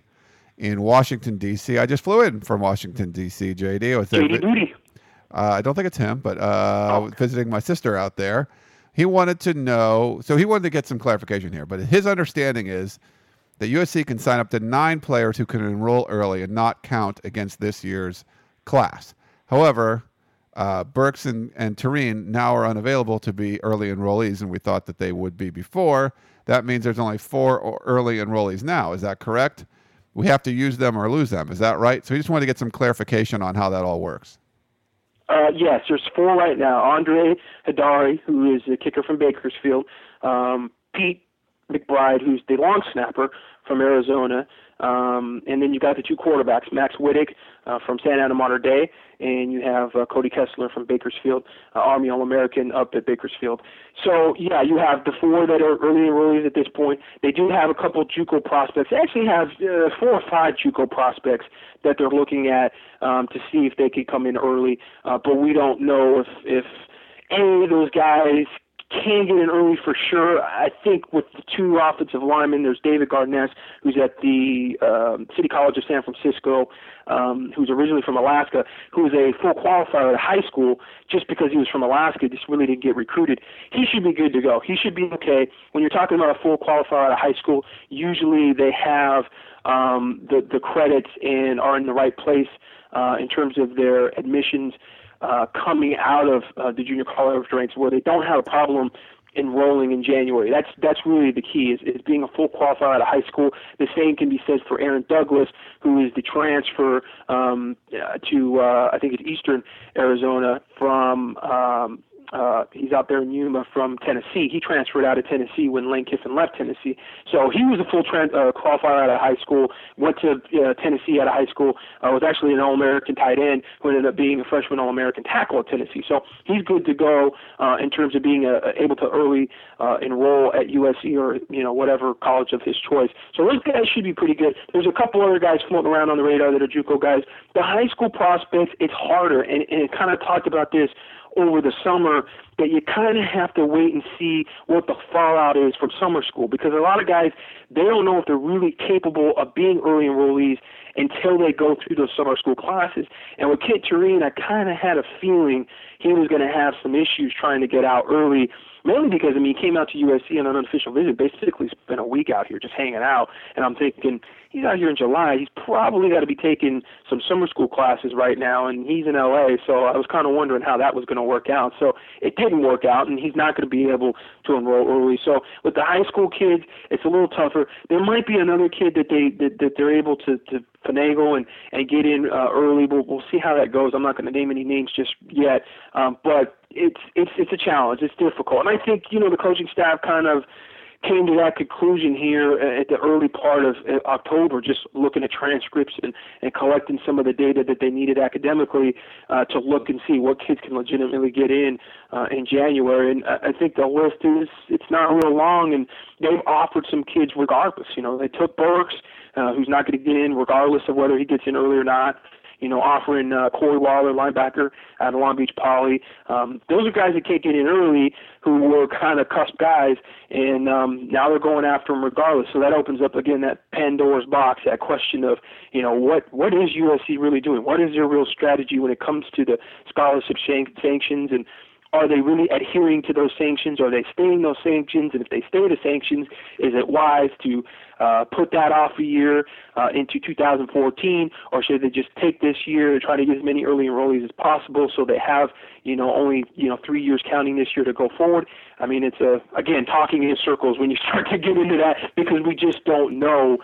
in Washington, D.C. I just flew in from Washington, D.C., JD. JD Booty. Uh, I don't think it's him, but uh, oh. visiting my sister out there. He wanted to know, so he wanted to get some clarification here, but his understanding is that USC can sign up to nine players who can enroll early and not count against this year's class. However, uh, Burks and, and Turene now are unavailable to be early enrollees, and we thought that they would be before. That means there's only four early enrollees now. Is that correct? We have to use them or lose them. Is that right? So we just wanted to get some clarification on how that all works. Uh, yes, there's four right now. Andre Heidari, who is a kicker from Bakersfield. Um, Pete McBride, who's the long snapper from Arizona. Um, and then you got the two quarterbacks, Max Wittek uh, from Santa Ana Mater Dei, and you have uh, Cody Kessler from Bakersfield, uh, Army All American up at Bakersfield. So, yeah, you have the four that are early enrollees at this point. They do have a couple Juco prospects. They actually have uh, four or five Juco prospects that they're looking at um, to see if they could come in early, uh, but we don't know if, if any of those guys can get in early for sure. I think with the two offensive linemen, there's David Garness, who's at the um, City College of San Francisco, um, who's originally from Alaska, who's a full qualifier at high school. Just because he was from Alaska, just really didn't get recruited. He should be good to go. He should be okay. When you're talking about a full qualifier out of high school, usually they have um, the the credits and are in the right place uh, in terms of their admissions uh, coming out of uh, the junior college ranks where they don't have a problem enrolling in January. That's that's really the key is, is being a full qualifier out of high school. The same can be said for Aaron Douglas, who is the transfer um, uh, to uh, I think it's Eastern Arizona from um, uh, he's out there in Yuma from Tennessee. He transferred out of Tennessee when Lane Kiffin left Tennessee. So he was a full tran- uh, qualifier out of high school, went to uh, Tennessee out of high school, uh, was actually an All American tight end who ended up being a freshman All American tackle at Tennessee. So he's good to go uh, in terms of being uh, able to early uh, enroll at USC or you know whatever college of his choice. So those guys should be pretty good. There's a couple other guys floating around on the radar that are JUCO guys. The high school prospects, it's harder, and, and it kind of talked about this over the summer that you kind of have to wait and see what the fallout is from summer school because a lot of guys they don't know if they're really capable of being early enrollees until they go through those summer school classes. And with Kent Turene, I kind of had a feeling he was going to have some issues trying to get out early mainly because I mean he came out to USC on an unofficial visit, basically spent a week out here just hanging out, and I'm thinking he's out here in July, he's probably got to be taking some summer school classes right now, and he's in LA, so I was kind of wondering how that was going to work out. So it didn't work out, and he's not going to be able to enroll early. So with the high school kids, it's a little tougher. There might be another kid that they that, that they're able to to finagle and and get in uh, early. We'll we'll see how that goes. I'm not going to name any names just yet, um, but it's it's it's a challenge. It's difficult, and I think you know the coaching staff kind of came to that conclusion here at the early part of uh, October, just looking at transcripts and, and collecting some of the data that they needed academically uh, to look and see what kids can legitimately get in uh, in January. And I think the list is it's not real long, and they've offered some kids regardless. You know, they took Burks, uh, who's not going to get in regardless of whether he gets in early or not you know, offering uh, Corey Waller, linebacker out of Long Beach Poly. Um, those are guys that can't get in early who were kind of cusp guys, and um, now they're going after them regardless. So that opens up again that Pandora's box, that question of, you know, what what is USC really doing? What is their real strategy when it comes to the scholarship sanctions and are they really adhering to those sanctions? Are they staying those sanctions? And if they stay the sanctions, is it wise to uh, put that off a year uh, into 2014, or should they just take this year and try to get as many early enrollees as possible so they have, you know, only you know three years counting this year to go forward? I mean, it's a again talking in circles when you start to get into that because we just don't know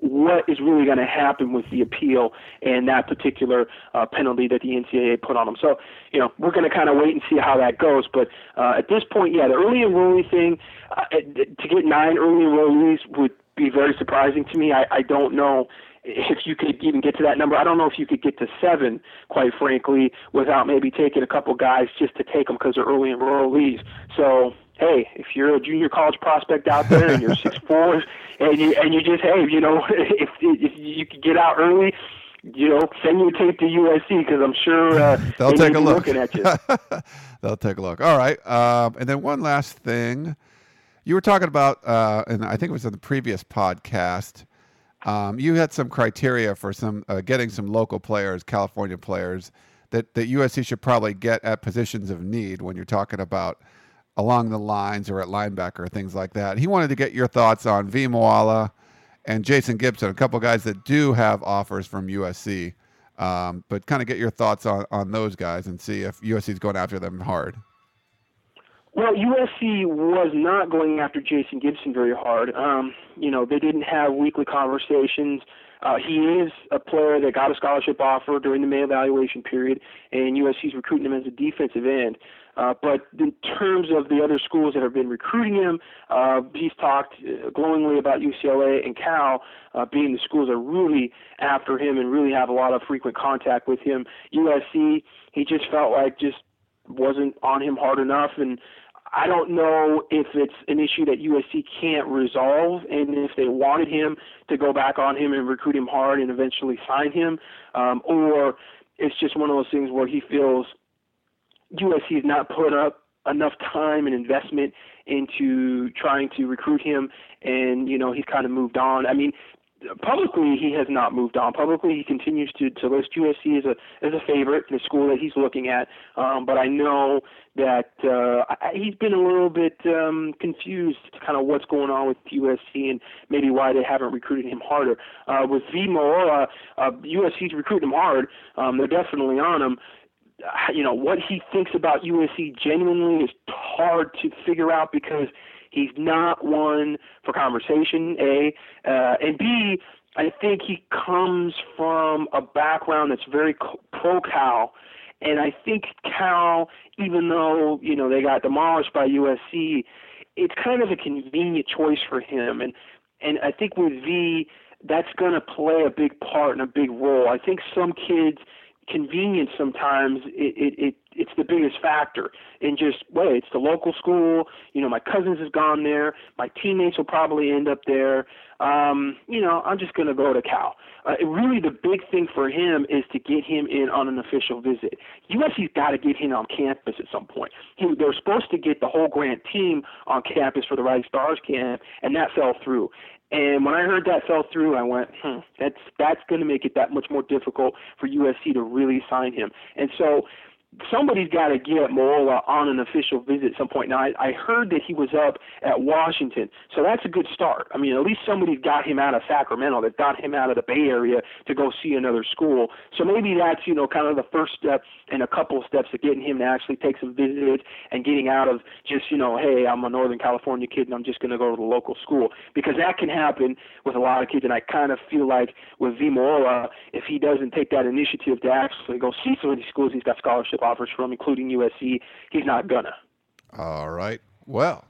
what is really going to happen with the appeal and that particular uh, penalty that the NCAA put on them. So, you know, we're going to kind of wait and see how that goes. But uh, at this point, yeah, the early enrollee thing, uh, to get nine early enrollees would be very surprising to me. I, I don't know if you could even get to that number. I don't know if you could get to seven, quite frankly, without maybe taking a couple guys just to take them because they're early enrollees. So hey, if you're a junior college prospect out there and you're six four, and you and you just hey, you know, if if you could get out early, you know, send your tape to USC because I'm sure uh, they'll take a look. Looking at you. they'll take a look. All right, um, and then one last thing, you were talking about, uh, and I think it was in the previous podcast. Um, you had some criteria for some uh, getting some local players, California players, that that USC should probably get at positions of need when you're talking about along the lines or at linebacker, things like that. He wanted to get your thoughts on V. Moala and Jason Gibson, a couple guys that do have offers from USC. Um, but kind of get your thoughts on, on those guys and see if USC is going after them hard. Well, USC was not going after Jason Gibson very hard. Um, you know, they didn't have weekly conversations. Uh, he is a player that got a scholarship offer during the May evaluation period, and USC is recruiting him as a defensive end. Uh, but in terms of the other schools that have been recruiting him, uh, he's talked glowingly about UCLA and Cal uh, being the schools that are really after him and really have a lot of frequent contact with him. USC, he just felt like just wasn't on him hard enough, and I don't know if it's an issue that USC can't resolve, and if they wanted him to go back on him and recruit him hard and eventually sign him, um, or it's just one of those things where he feels USC has not put up enough time and investment into trying to recruit him, and you know he's kind of moved on. I mean, publicly he has not moved on. Publicly he continues to, to list USC as a as a favorite, the school that he's looking at. Um, but I know that uh, I, he's been a little bit um, confused to kind of what's going on with USC and maybe why they haven't recruited him harder. Uh, with V Moala, uh, USC's recruiting him hard. Um, they're definitely on him you know what he thinks about USC genuinely is hard to figure out because he's not one for conversation. A uh, and B, I think he comes from a background that's very pro Cal, and I think Cal, even though you know they got demolished by USC, it's kind of a convenient choice for him. And and I think with V, that's going to play a big part and a big role. I think some kids convenience sometimes it, it, it it's the biggest factor in just wait it's the local school you know my cousins has gone there my teammates will probably end up there. Um you know i'm just going to go to cal. Uh, really the big thing for him is to get him in on an official visit. Usc's got to get him on campus at some point. He, they're supposed to get the whole grant team on campus for the rising stars camp and that fell through and when I heard that fell through, I went, hmm, that's that's going to make it that much more difficult for USC to really sign him. And so somebody's got to get Moala on an official visit at some point. Now, I, I heard that he was up at Washington, so that's a good start. I mean, at least somebody's got him out of Sacramento, that got him out of the Bay Area to go see another school. So maybe that's, you know, kind of the first step in a couple steps of getting him to actually take some visits and getting out of just, you know, hey, I'm a Northern California kid and I'm just going to go to the local school. Because that can happen with a lot of kids, and I kind of feel like with V. Moala, if he doesn't take that initiative to actually go see some of these schools he's got scholarships scholarship offers from, including USC. He's not gonna. All right. Well,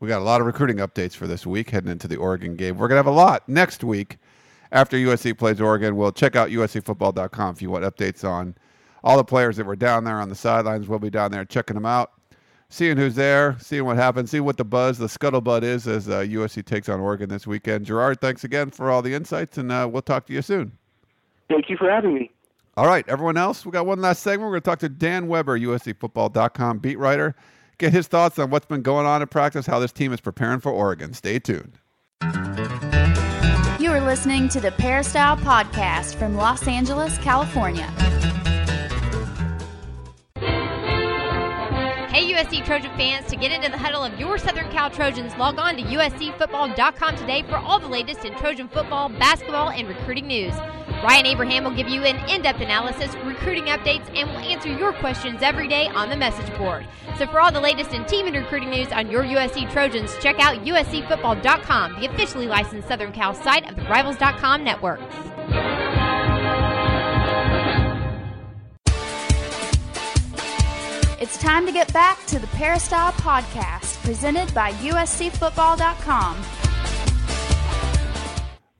we got a lot of recruiting updates for this week heading into the Oregon game. We're gonna have a lot next week after USC plays Oregon. We'll check out USCFootball.com if you want updates on all the players that were down there on the sidelines. We'll be down there checking them out, seeing who's there, seeing what happens, seeing what the buzz, the scuttlebutt is as uh, USC takes on Oregon this weekend. Gerard, thanks again for all the insights, and uh, we'll talk to you soon. Thank you for having me. All right, everyone else, we got one last segment. We're going to talk to Dan Weber, USCFootball.com beat writer, get his thoughts on what's been going on in practice, how this team is preparing for Oregon. Stay tuned. You are listening to the Peristyle Podcast from Los Angeles, California. Hey, USC Trojan fans to get into the huddle of your Southern Cal Trojans, log on to uscfootball.com today for all the latest in Trojan football, basketball, and recruiting news. Ryan Abraham will give you an in depth analysis, recruiting updates, and will answer your questions every day on the message board. So, for all the latest in team and recruiting news on your USC Trojans, check out uscfootball.com, the officially licensed Southern Cal site of the Rivals.com network. It's time to get back to the Peristyle Podcast, presented by USCFootball.com.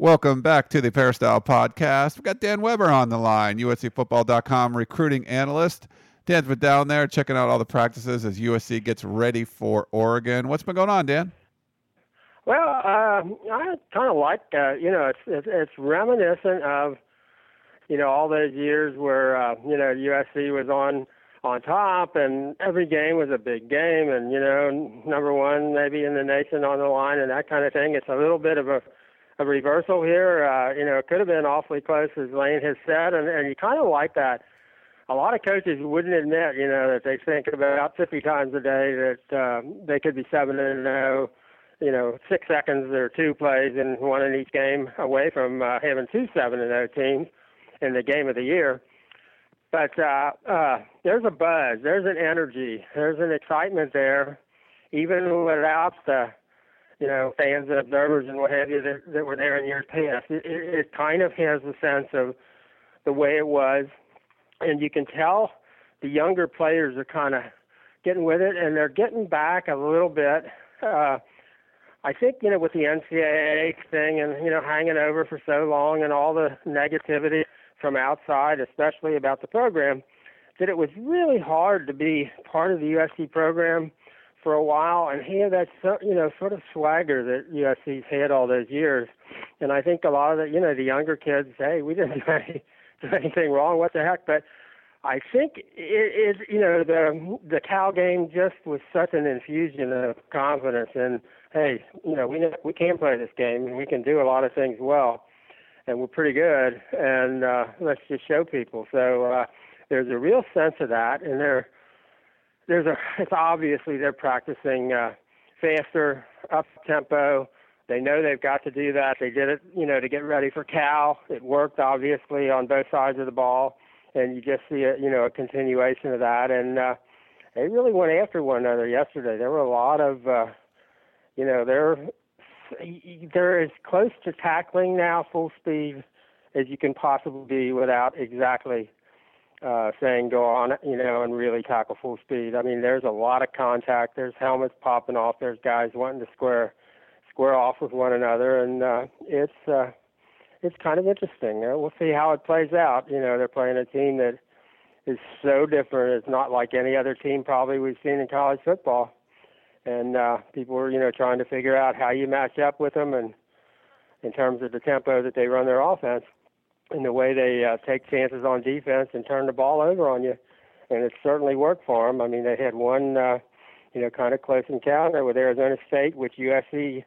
Welcome back to the Peristyle Podcast. We've got Dan Weber on the line, USCFootball.com recruiting analyst. Dan's been down there checking out all the practices as USC gets ready for Oregon. What's been going on, Dan? Well, uh, I kind of like, uh, you know, it's, it's it's reminiscent of, you know, all those years where uh, you know USC was on on top, and every game was a big game, and you know, number one maybe in the nation on the line, and that kind of thing. It's a little bit of a a reversal here. Uh, you know, it could have been awfully close, as Lane has said, and and you kind of like that. A lot of coaches wouldn't admit, you know, that they think about 50 times a day that uh, they could be seven and zero. You know, six seconds or two plays and one in each game away from uh, having two seven and zero teams in the game of the year. But uh, uh, there's a buzz, there's an energy, there's an excitement there, even without the, you know, fans and observers and what have you that, that were there in years past. It, it, it kind of has the sense of the way it was, and you can tell the younger players are kind of getting with it, and they're getting back a little bit. Uh, I think you know with the NCAA thing and you know hanging over for so long and all the negativity from outside, especially about the program, that it was really hard to be part of the USC program for a while and have that you know sort of swagger that USC's had all those years. And I think a lot of the you know the younger kids, hey, we didn't do, any, do anything wrong. What the heck? But I think it is you know the the Cal game just was such an infusion of confidence and hey, you know we we can play this game and we can do a lot of things well and we're pretty good, and uh, let's just show people. So uh, there's a real sense of that, and there, there's a. It's obviously they're practicing uh, faster, up tempo. They know they've got to do that. They did it, you know, to get ready for Cal. It worked obviously on both sides of the ball, and you just see a, you know, a continuation of that. And uh, they really went after one another yesterday. There were a lot of, uh, you know, they're they're as close to tackling now full speed as you can possibly be without exactly uh, saying go on, you know, and really tackle full speed. I mean, there's a lot of contact. There's helmets popping off. There's guys wanting to square square off with one another, and uh, it's uh, it's kind of interesting. Uh, we'll see how it plays out. You know, they're playing a team that is so different. It's not like any other team probably we've seen in college football and uh, people are you know trying to figure out how you match up with them and in terms of the tempo that they run their offense and the way they uh, take chances on defense and turn the ball over on you. And it certainly worked for them i mean they had one uh, you know kind of close encounter with arizona state which usc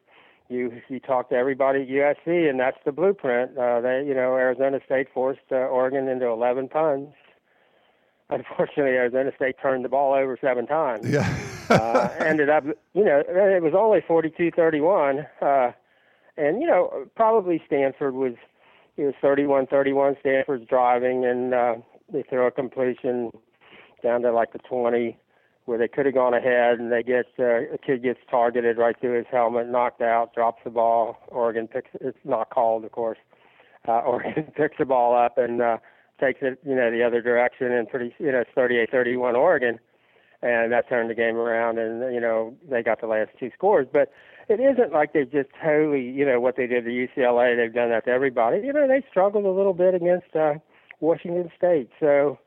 you you talk to everybody at usc and that's the blueprint. Uh, they you know arizona state forced uh, oregon into 11 punts. Unfortunately arizona state turned the ball over seven times. Yeah. uh, ended up, you know, it was only 42-31, uh, and you know, probably Stanford was, it was 31-31. Stanford's driving, and uh, they throw a completion down to like the 20, where they could have gone ahead, and they get uh, a kid gets targeted right through his helmet, knocked out, drops the ball. Oregon picks. It's not called, of course. Uh, Oregon picks the ball up and uh, takes it, you know, the other direction, and pretty, you know, it's 38-31 Oregon and that turned the game around and you know they got the last two scores but it isn't like they've just totally you know what they did to UCLA they've done that to everybody you know they struggled a little bit against uh Washington State so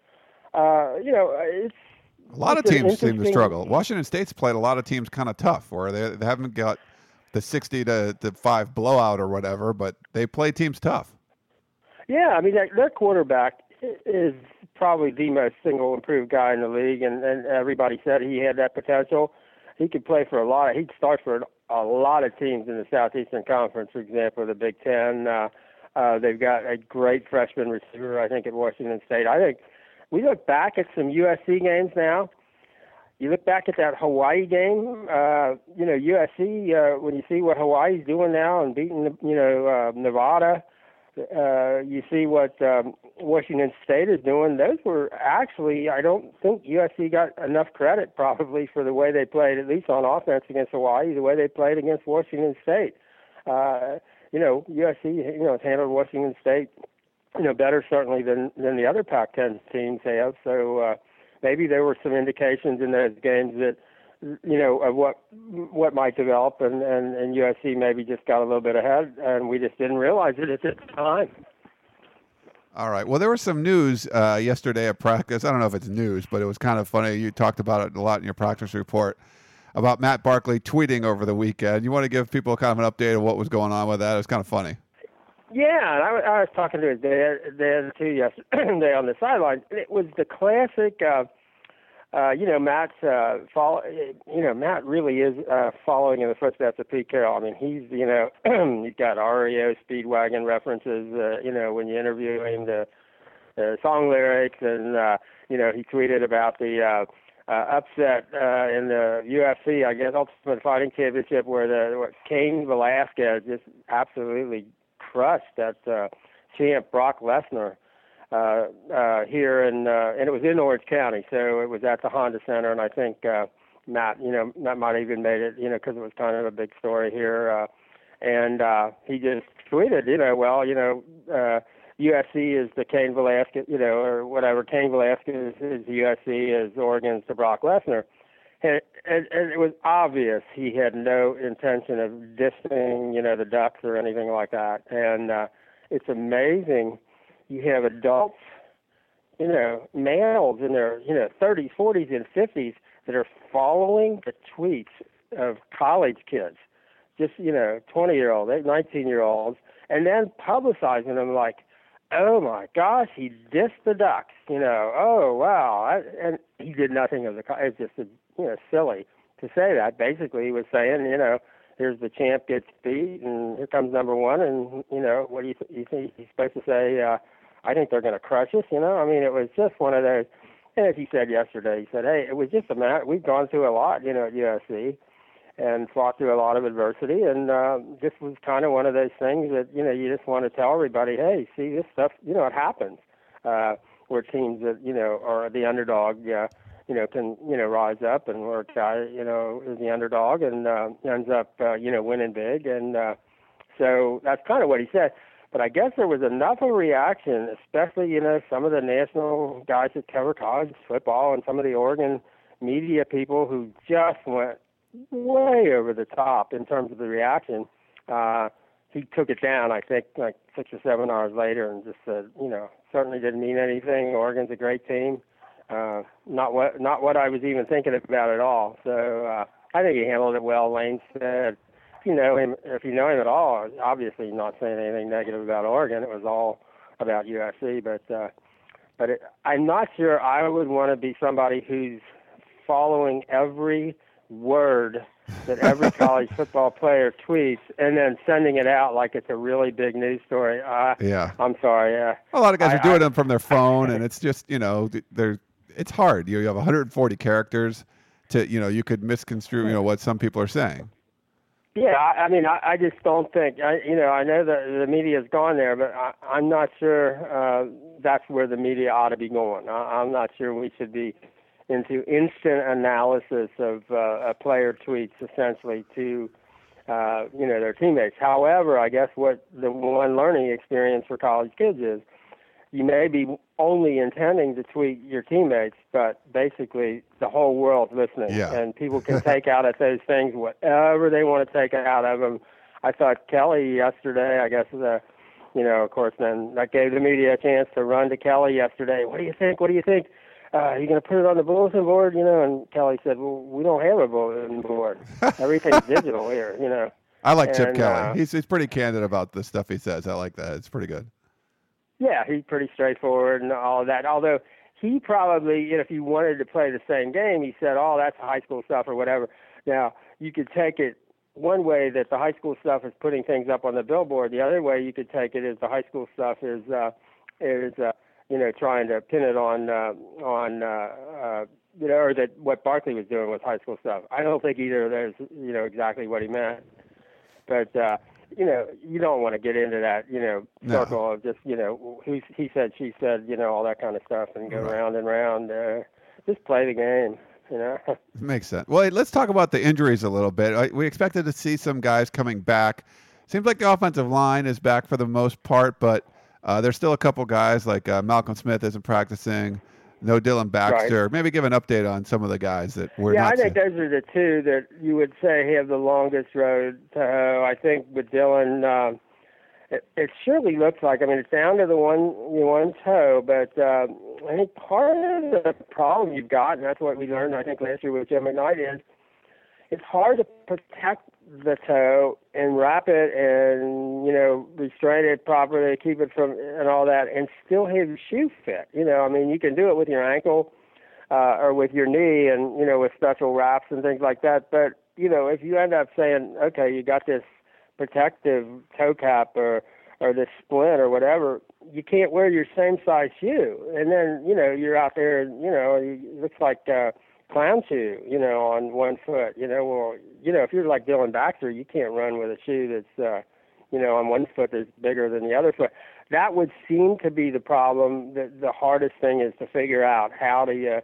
uh you know it's A lot of it's an teams seem to struggle. Washington State's played a lot of teams kind of tough, where they, they haven't got the sixty to, to five blowout or whatever, but they play teams tough. Yeah, I mean their, their quarterback is probably the most single improved guy in the league, and, and everybody said he had that potential. He could play for a lot. Of, he'd start for a lot of teams in the Southeastern Conference, for example, the Big Ten. Uh, uh, they've got a great freshman receiver, I think, at Washington State. I think we look back at some USC games now. you look back at that Hawaii game, uh, you know, USC, uh, when you see what Hawaii's doing now and beating, you know, uh, Nevada, uh, you see what um, Washington State is doing. Those were actually, I don't think USC got enough credit probably for the way they played, at least on offense against Hawaii, the way they played against Washington State. Uh, you know, USC, you know, has handled Washington State, you know, better certainly than than the other Pac-10 teams have. So uh, maybe there were some indications in those games that you know of what what might develop and and and USC maybe just got a little bit ahead and we just didn't realize it at the time. All right. Well, there was some news uh, yesterday at practice. I don't know if it's news, but it was kind of funny. You talked about it a lot in your practice report about Matt Barkley tweeting over the weekend. You want to give people kind of an update of what was going on with that? It was kind of funny. Yeah, and I, I was talking to his dad, dad too yesterday on the sideline. It was the classic. Uh, uh, you know, Matt's uh, follow. You know, Matt really is uh, following in the footsteps of Pete Carroll. I mean, he's you know, you've got REO Speedwagon references. Uh, you know, when you interview him, the, the song lyrics, and uh, you know, he tweeted about the uh, uh, upset uh, in the UFC, I guess, Ultimate Fighting Championship, where the what, Cain Velasquez just absolutely crushed that uh, champ Brock Lesnar uh, uh, here, in, uh, and it was in Orange County, so it was at the Honda Center, and I think uh, Matt, you know, Matt might even made it, you know, because it was kind of a big story here, uh, and uh, he just tweeted, you know, well, you know, uh, USC is the Cain Velasquez, you know, or whatever. Cain Velasquez is USC, is Oregon's to Brock Lesnar. And, and, and it was obvious he had no intention of dissing, you know, the Ducks or anything like that. And uh, it's amazing you have adults, you know, males in their, you know, 30s, 40s, and 50s that are following the tweets of college kids, just, you know, 20 year olds, eh, 19 year olds, and then publicizing them like, oh my gosh, he dissed the Ducks, you know, oh wow. I, and he did nothing of the, kind. it's just, you know, silly to say that. Basically, he was saying, you know, here's the champ gets beat, and here comes number one, and you know, what do you, th- you think he's supposed to say? Uh, I think they're going to crush us. You know, I mean, it was just one of those. And as he said yesterday, he said, "Hey, it was just a matter. We've gone through a lot, you know, at USC, and fought through a lot of adversity, and uh, this was kind of one of those things that you know you just want to tell everybody, hey, see this stuff, you know, it happens. Uh, where teams that you know are the underdog, uh, you know, can you know rise up, and a guy, you know, is the underdog and uh, ends up, uh, you know, winning big, and uh, so that's kind of what he said. But I guess there was enough of a reaction, especially, you know, some of the national guys that cover college football and some of the Oregon media people who just went way over the top in terms of the reaction. Uh, he took it down, I think, like six or seven hours later and just said, you know, certainly didn't mean anything. Oregon's a great team. Uh, not what not what I was even thinking about at all. So uh, I think he handled it well. Lane said you know him, if you know him at all, obviously not saying anything negative about Oregon. It was all about USC, but uh, but it, I'm not sure I would want to be somebody who's following every word that every college football player tweets and then sending it out like it's a really big news story. Uh, yeah, I'm sorry. Yeah, a lot of guys I, are doing I, them from their phone, and it's just you know they're it's hard. You, you have 140 characters to you know you could misconstrue you know what some people are saying. Yeah, I, I mean, I, I just don't think. I, you know, I know that the media's gone there, but I, I'm not sure uh, that's where the media ought to be going. I, I'm not sure we should be into instant analysis of uh, a player tweets, essentially to uh, you know their teammates. However, I guess what the one learning experience for college kids is you may be only intending to tweet your teammates, but basically the whole world's listening, yeah. and people can take out of those things whatever they want to take out of them. I thought Kelly yesterday, I guess the, you know, of course, then that gave the media a chance to run to Kelly yesterday. What do you think? What do you think? Uh, are you going to put it on the bulletin board? You know, and Kelly said, "Well, we don't have a bulletin board. Everything's digital here." You know. I like Chip Kelly. uh, he's he's pretty candid about the stuff he says. I like that. It's pretty good. Yeah, he's pretty straightforward and all that. Although he probably, you know, if he wanted to play the same game, he said, "Oh, that's high school stuff or whatever." Now you could take it one way that the high school stuff is putting things up on the billboard. The other way you could take it is the high school stuff is uh, is uh, you know trying to pin it on uh, on uh, uh, you know, or that what Barkley was doing with high school stuff. I don't think either of those, you know, exactly what he meant. But uh, you know, you don't want to get into that, you know, No. circle of just, you know, who he said, she said, you know, all that kind of stuff, and go Right. round and round. Uh, just play the game, you know. Makes sense. Well, let's talk about the injuries a little bit. We expected to see some guys coming back. Seems like the offensive line is back for the most part, but uh, there's still a couple guys like uh, Malcolm Smith isn't practicing. No Dillon Baxter. Maybe give an update on some of the guys that we're yeah, I think seeing. those are the two that you would say have the longest road to hoe. I think with Dillon, um, it, it surely looks like. I mean, it's down to the one one toe, but um, I think part of the problem you've got, and that's what we learned, I think, last year with Joe McKnight, is it's hard to protect the toe and wrap it and you know restrain it properly, keep it from and all that, and still have your shoe fit. You know, I mean, you can do it with your ankle uh, or with your knee, and you know, with special wraps and things like that. But you know, if you end up saying, okay, you got this protective toe cap or or this splint or whatever, you can't wear your same size shoe, and then you know you're out there, and you know, it looks like. uh clown shoe, you know, on one foot. You know, well, you know, if you're like Dillon Baxter, you can't run with a shoe that's, uh, you know, on one foot that's bigger than the other foot. That would seem to be the problem. The the hardest thing is to figure out how to, uh,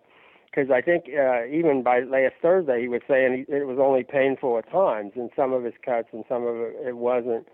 because I think uh, even by last Thursday he was saying it was only painful at times in some of his cuts and some of it, it wasn't.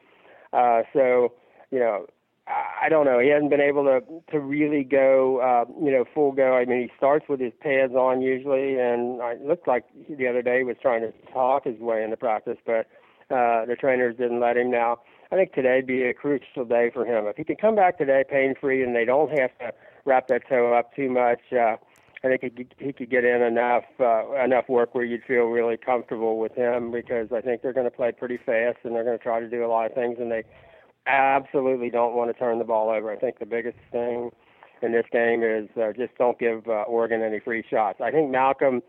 Uh, so, you know, I don't know. He hasn't been able to to really go, uh, you know, full go. I mean, he starts with his pads on usually, and it looked like the other day he was trying to talk his way into practice, but uh, the trainers didn't let him. Now, I think today'd be a crucial day for him. If he can come back today pain free, and they don't have to wrap that toe up too much, uh, I think he could, he could get in enough uh, enough work where you'd feel really comfortable with him because I think they're going to play pretty fast and they're going to try to do a lot of things, and they absolutely don't want to turn the ball over. I think the biggest thing in this game is uh, just don't give uh, Oregon any free shots. I think Malcolm.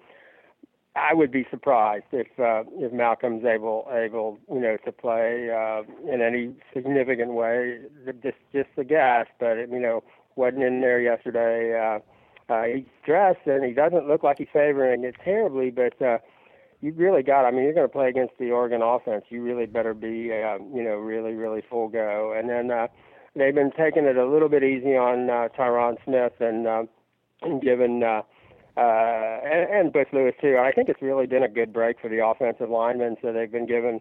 I would be surprised if uh, if Malcolm's able able you know to play uh, in any significant way. Just just a guess, but you know wasn't in there yesterday. Uh, uh, he's dressed and he doesn't look like he's favoring it terribly, but uh, you really got. I mean, you're going to play against the Oregon offense. You really better be, uh, you know, really, really full go. And then uh, they've been taking it a little bit easy on uh, Tyron Smith and uh, and giving uh, uh, and, and Butch Lewis too. I think it's really been a good break for the offensive linemen. So they've been giving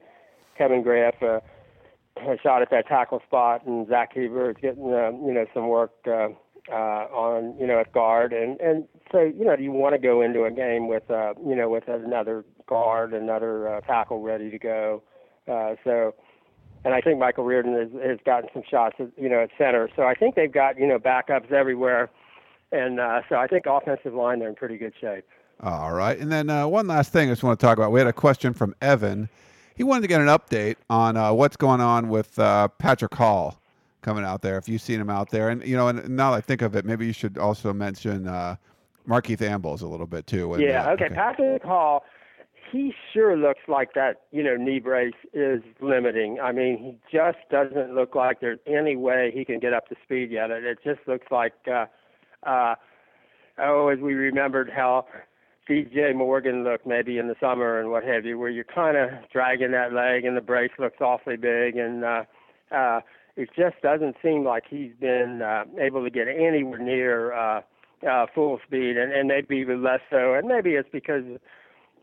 Kevin Graff a, a shot at that tackle spot, and Zach Heberer is getting uh, you know some work. Uh, uh, on you know at guard and and so you know do you want to go into a game with uh you know with another guard another uh, tackle ready to go uh so and I think Michael Reardon has, has gotten some shots at, you know at center so I think they've got you know backups everywhere and uh so I think offensive line they're in pretty good shape All right. And then uh, one last thing I just want to talk about. We had a question from Evan. He wanted to get an update on uh, what's going on with uh, Patrick Hall coming out there. If you've seen him out there, and you know, and now that I think of it, maybe you should also mention uh, Markeith Ambles a little bit too. yeah uh, okay Patrick Hall he sure looks like that you know knee brace is limiting. I mean he just doesn't look like there's any way he can get up to speed yet. It, it just looks like uh uh oh as we remembered how DJ Morgan looked maybe in the summer and what have you, where you're kind of dragging that leg and the brace looks awfully big, and uh, uh, it just doesn't seem like he's been uh, able to get anywhere near uh, uh, full speed, and, and maybe even less so. And maybe it's because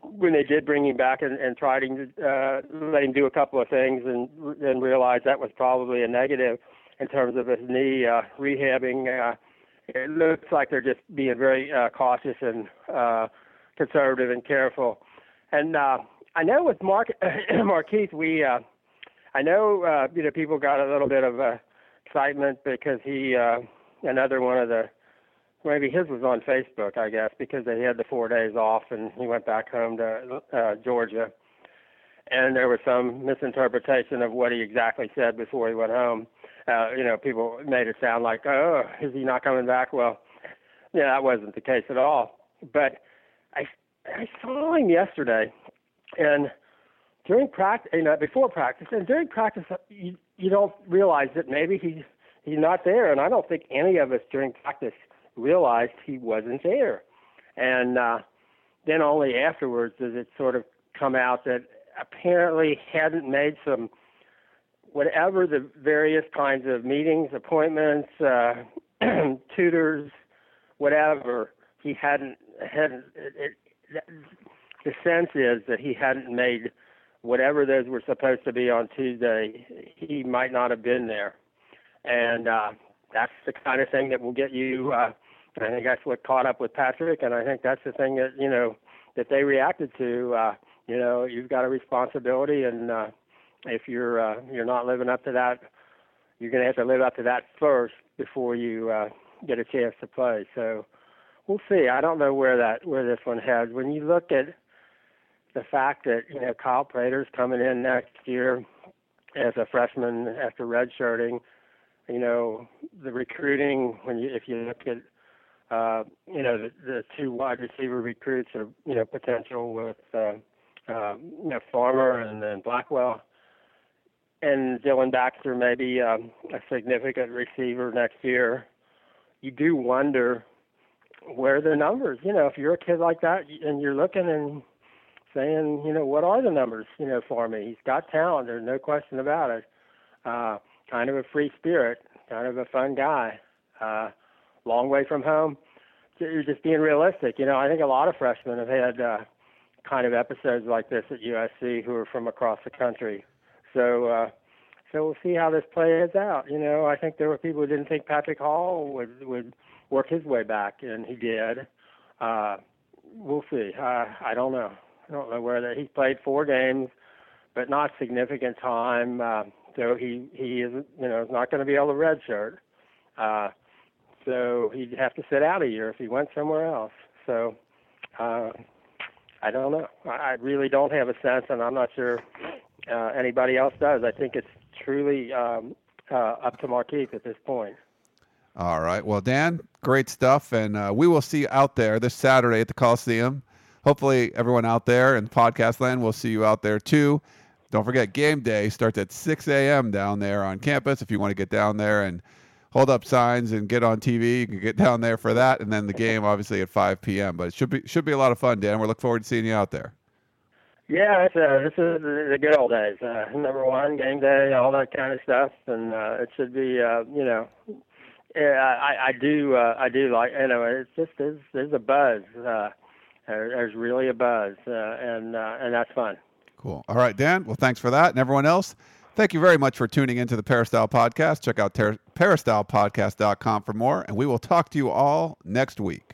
when they did bring him back and, and tried to uh, let him do a couple of things and then realized that was probably a negative in terms of his knee uh, rehabbing. Uh, it looks like they're just being very uh, cautious and uh, conservative and careful. And uh, I know with Mark Marquise, we uh, I know uh, you know people got a little bit of uh, excitement because he uh, another one of the maybe his was on Facebook, I guess, because they had the four days off and he went back home to uh, Georgia. And there was some misinterpretation of what he exactly said before he went home. Uh, you know, people made it sound like, oh, is he not coming back? Well, yeah, that wasn't the case at all. But I, I saw him yesterday, and during practice, you know, before practice, and during practice, you you don't realize that maybe he's he's not there, and I don't think any of us during practice realized he wasn't there. And uh, then only afterwards does it sort of come out that apparently hadn't made some whatever the various kinds of meetings, appointments, uh, tutors, whatever he hadn't hadn't. The sense is that he hadn't made whatever those were supposed to be on Tuesday. He might not have been there, and uh, that's the kind of thing that will get you. Uh, I think that's what caught up with Patrick, and I think that's the thing that you know that they reacted to. Uh, you know, you've got a responsibility, and uh, if you're uh, you're not living up to that, you're going to have to live up to that first before you uh, get a chance to play. So we'll see. I don't know where that where this one heads. When you look at the fact that you know Kyle Prater's coming in next year as a freshman after redshirting, you know the recruiting when you if you look at uh, you know the, the two wide receiver recruits are you know potential with uh, uh, you know Farmer and then Blackwell and Dillon Baxter maybe um, a significant receiver next year. You do wonder where the numbers. You know, if you're a kid like that and you're looking and saying, you know, what are the numbers? You know, for me, he's got talent. There's no question about it. Uh, kind of a free spirit, kind of a fun guy. Uh, long way from home. You're just being realistic. You know, I think a lot of freshmen have had uh, kind of episodes like this at USC who are from across the country. So, uh, so we'll see how this plays out. You know, I think there were people who didn't think Patrick Hall would would work his way back, and he did. Uh, we'll see. Uh, I don't know. I don't know where that. He played four games, but not significant time. Uh, so he he is you know is not going to be able to redshirt. Uh, so he'd have to sit out a year if he went somewhere else. So uh, I don't know. I really don't have a sense, and I'm not sure uh, anybody else does. I think it's truly um, uh, up to Markeith at this point. All right. Well, Dan, great stuff. And uh, we will see you out there this Saturday at the Coliseum. Hopefully, everyone out there in podcast land will see you out there too. Don't forget, game day starts at 6 a.m. down there on campus. If you want to get down there and hold up signs and get on TV, you can get down there for that. And then the game, obviously, at 5 p.m. But it should be should be a lot of fun, Dan. We're looking forward to seeing you out there. Yeah, it's uh, this is the good old days. Uh, number one, game day, all that kind of stuff, and uh, it should be, uh, you know, yeah, I, I do. Uh, I do like. You know, it's just there's there's a buzz. Uh, there's really a buzz, uh, and uh, and that's fun. Cool. All right, Dan. Well, thanks for that, and everyone else. Thank you very much for tuning into the Peristyle Podcast. Check out ter- peristylepodcast.com for more, and we will talk to you all next week.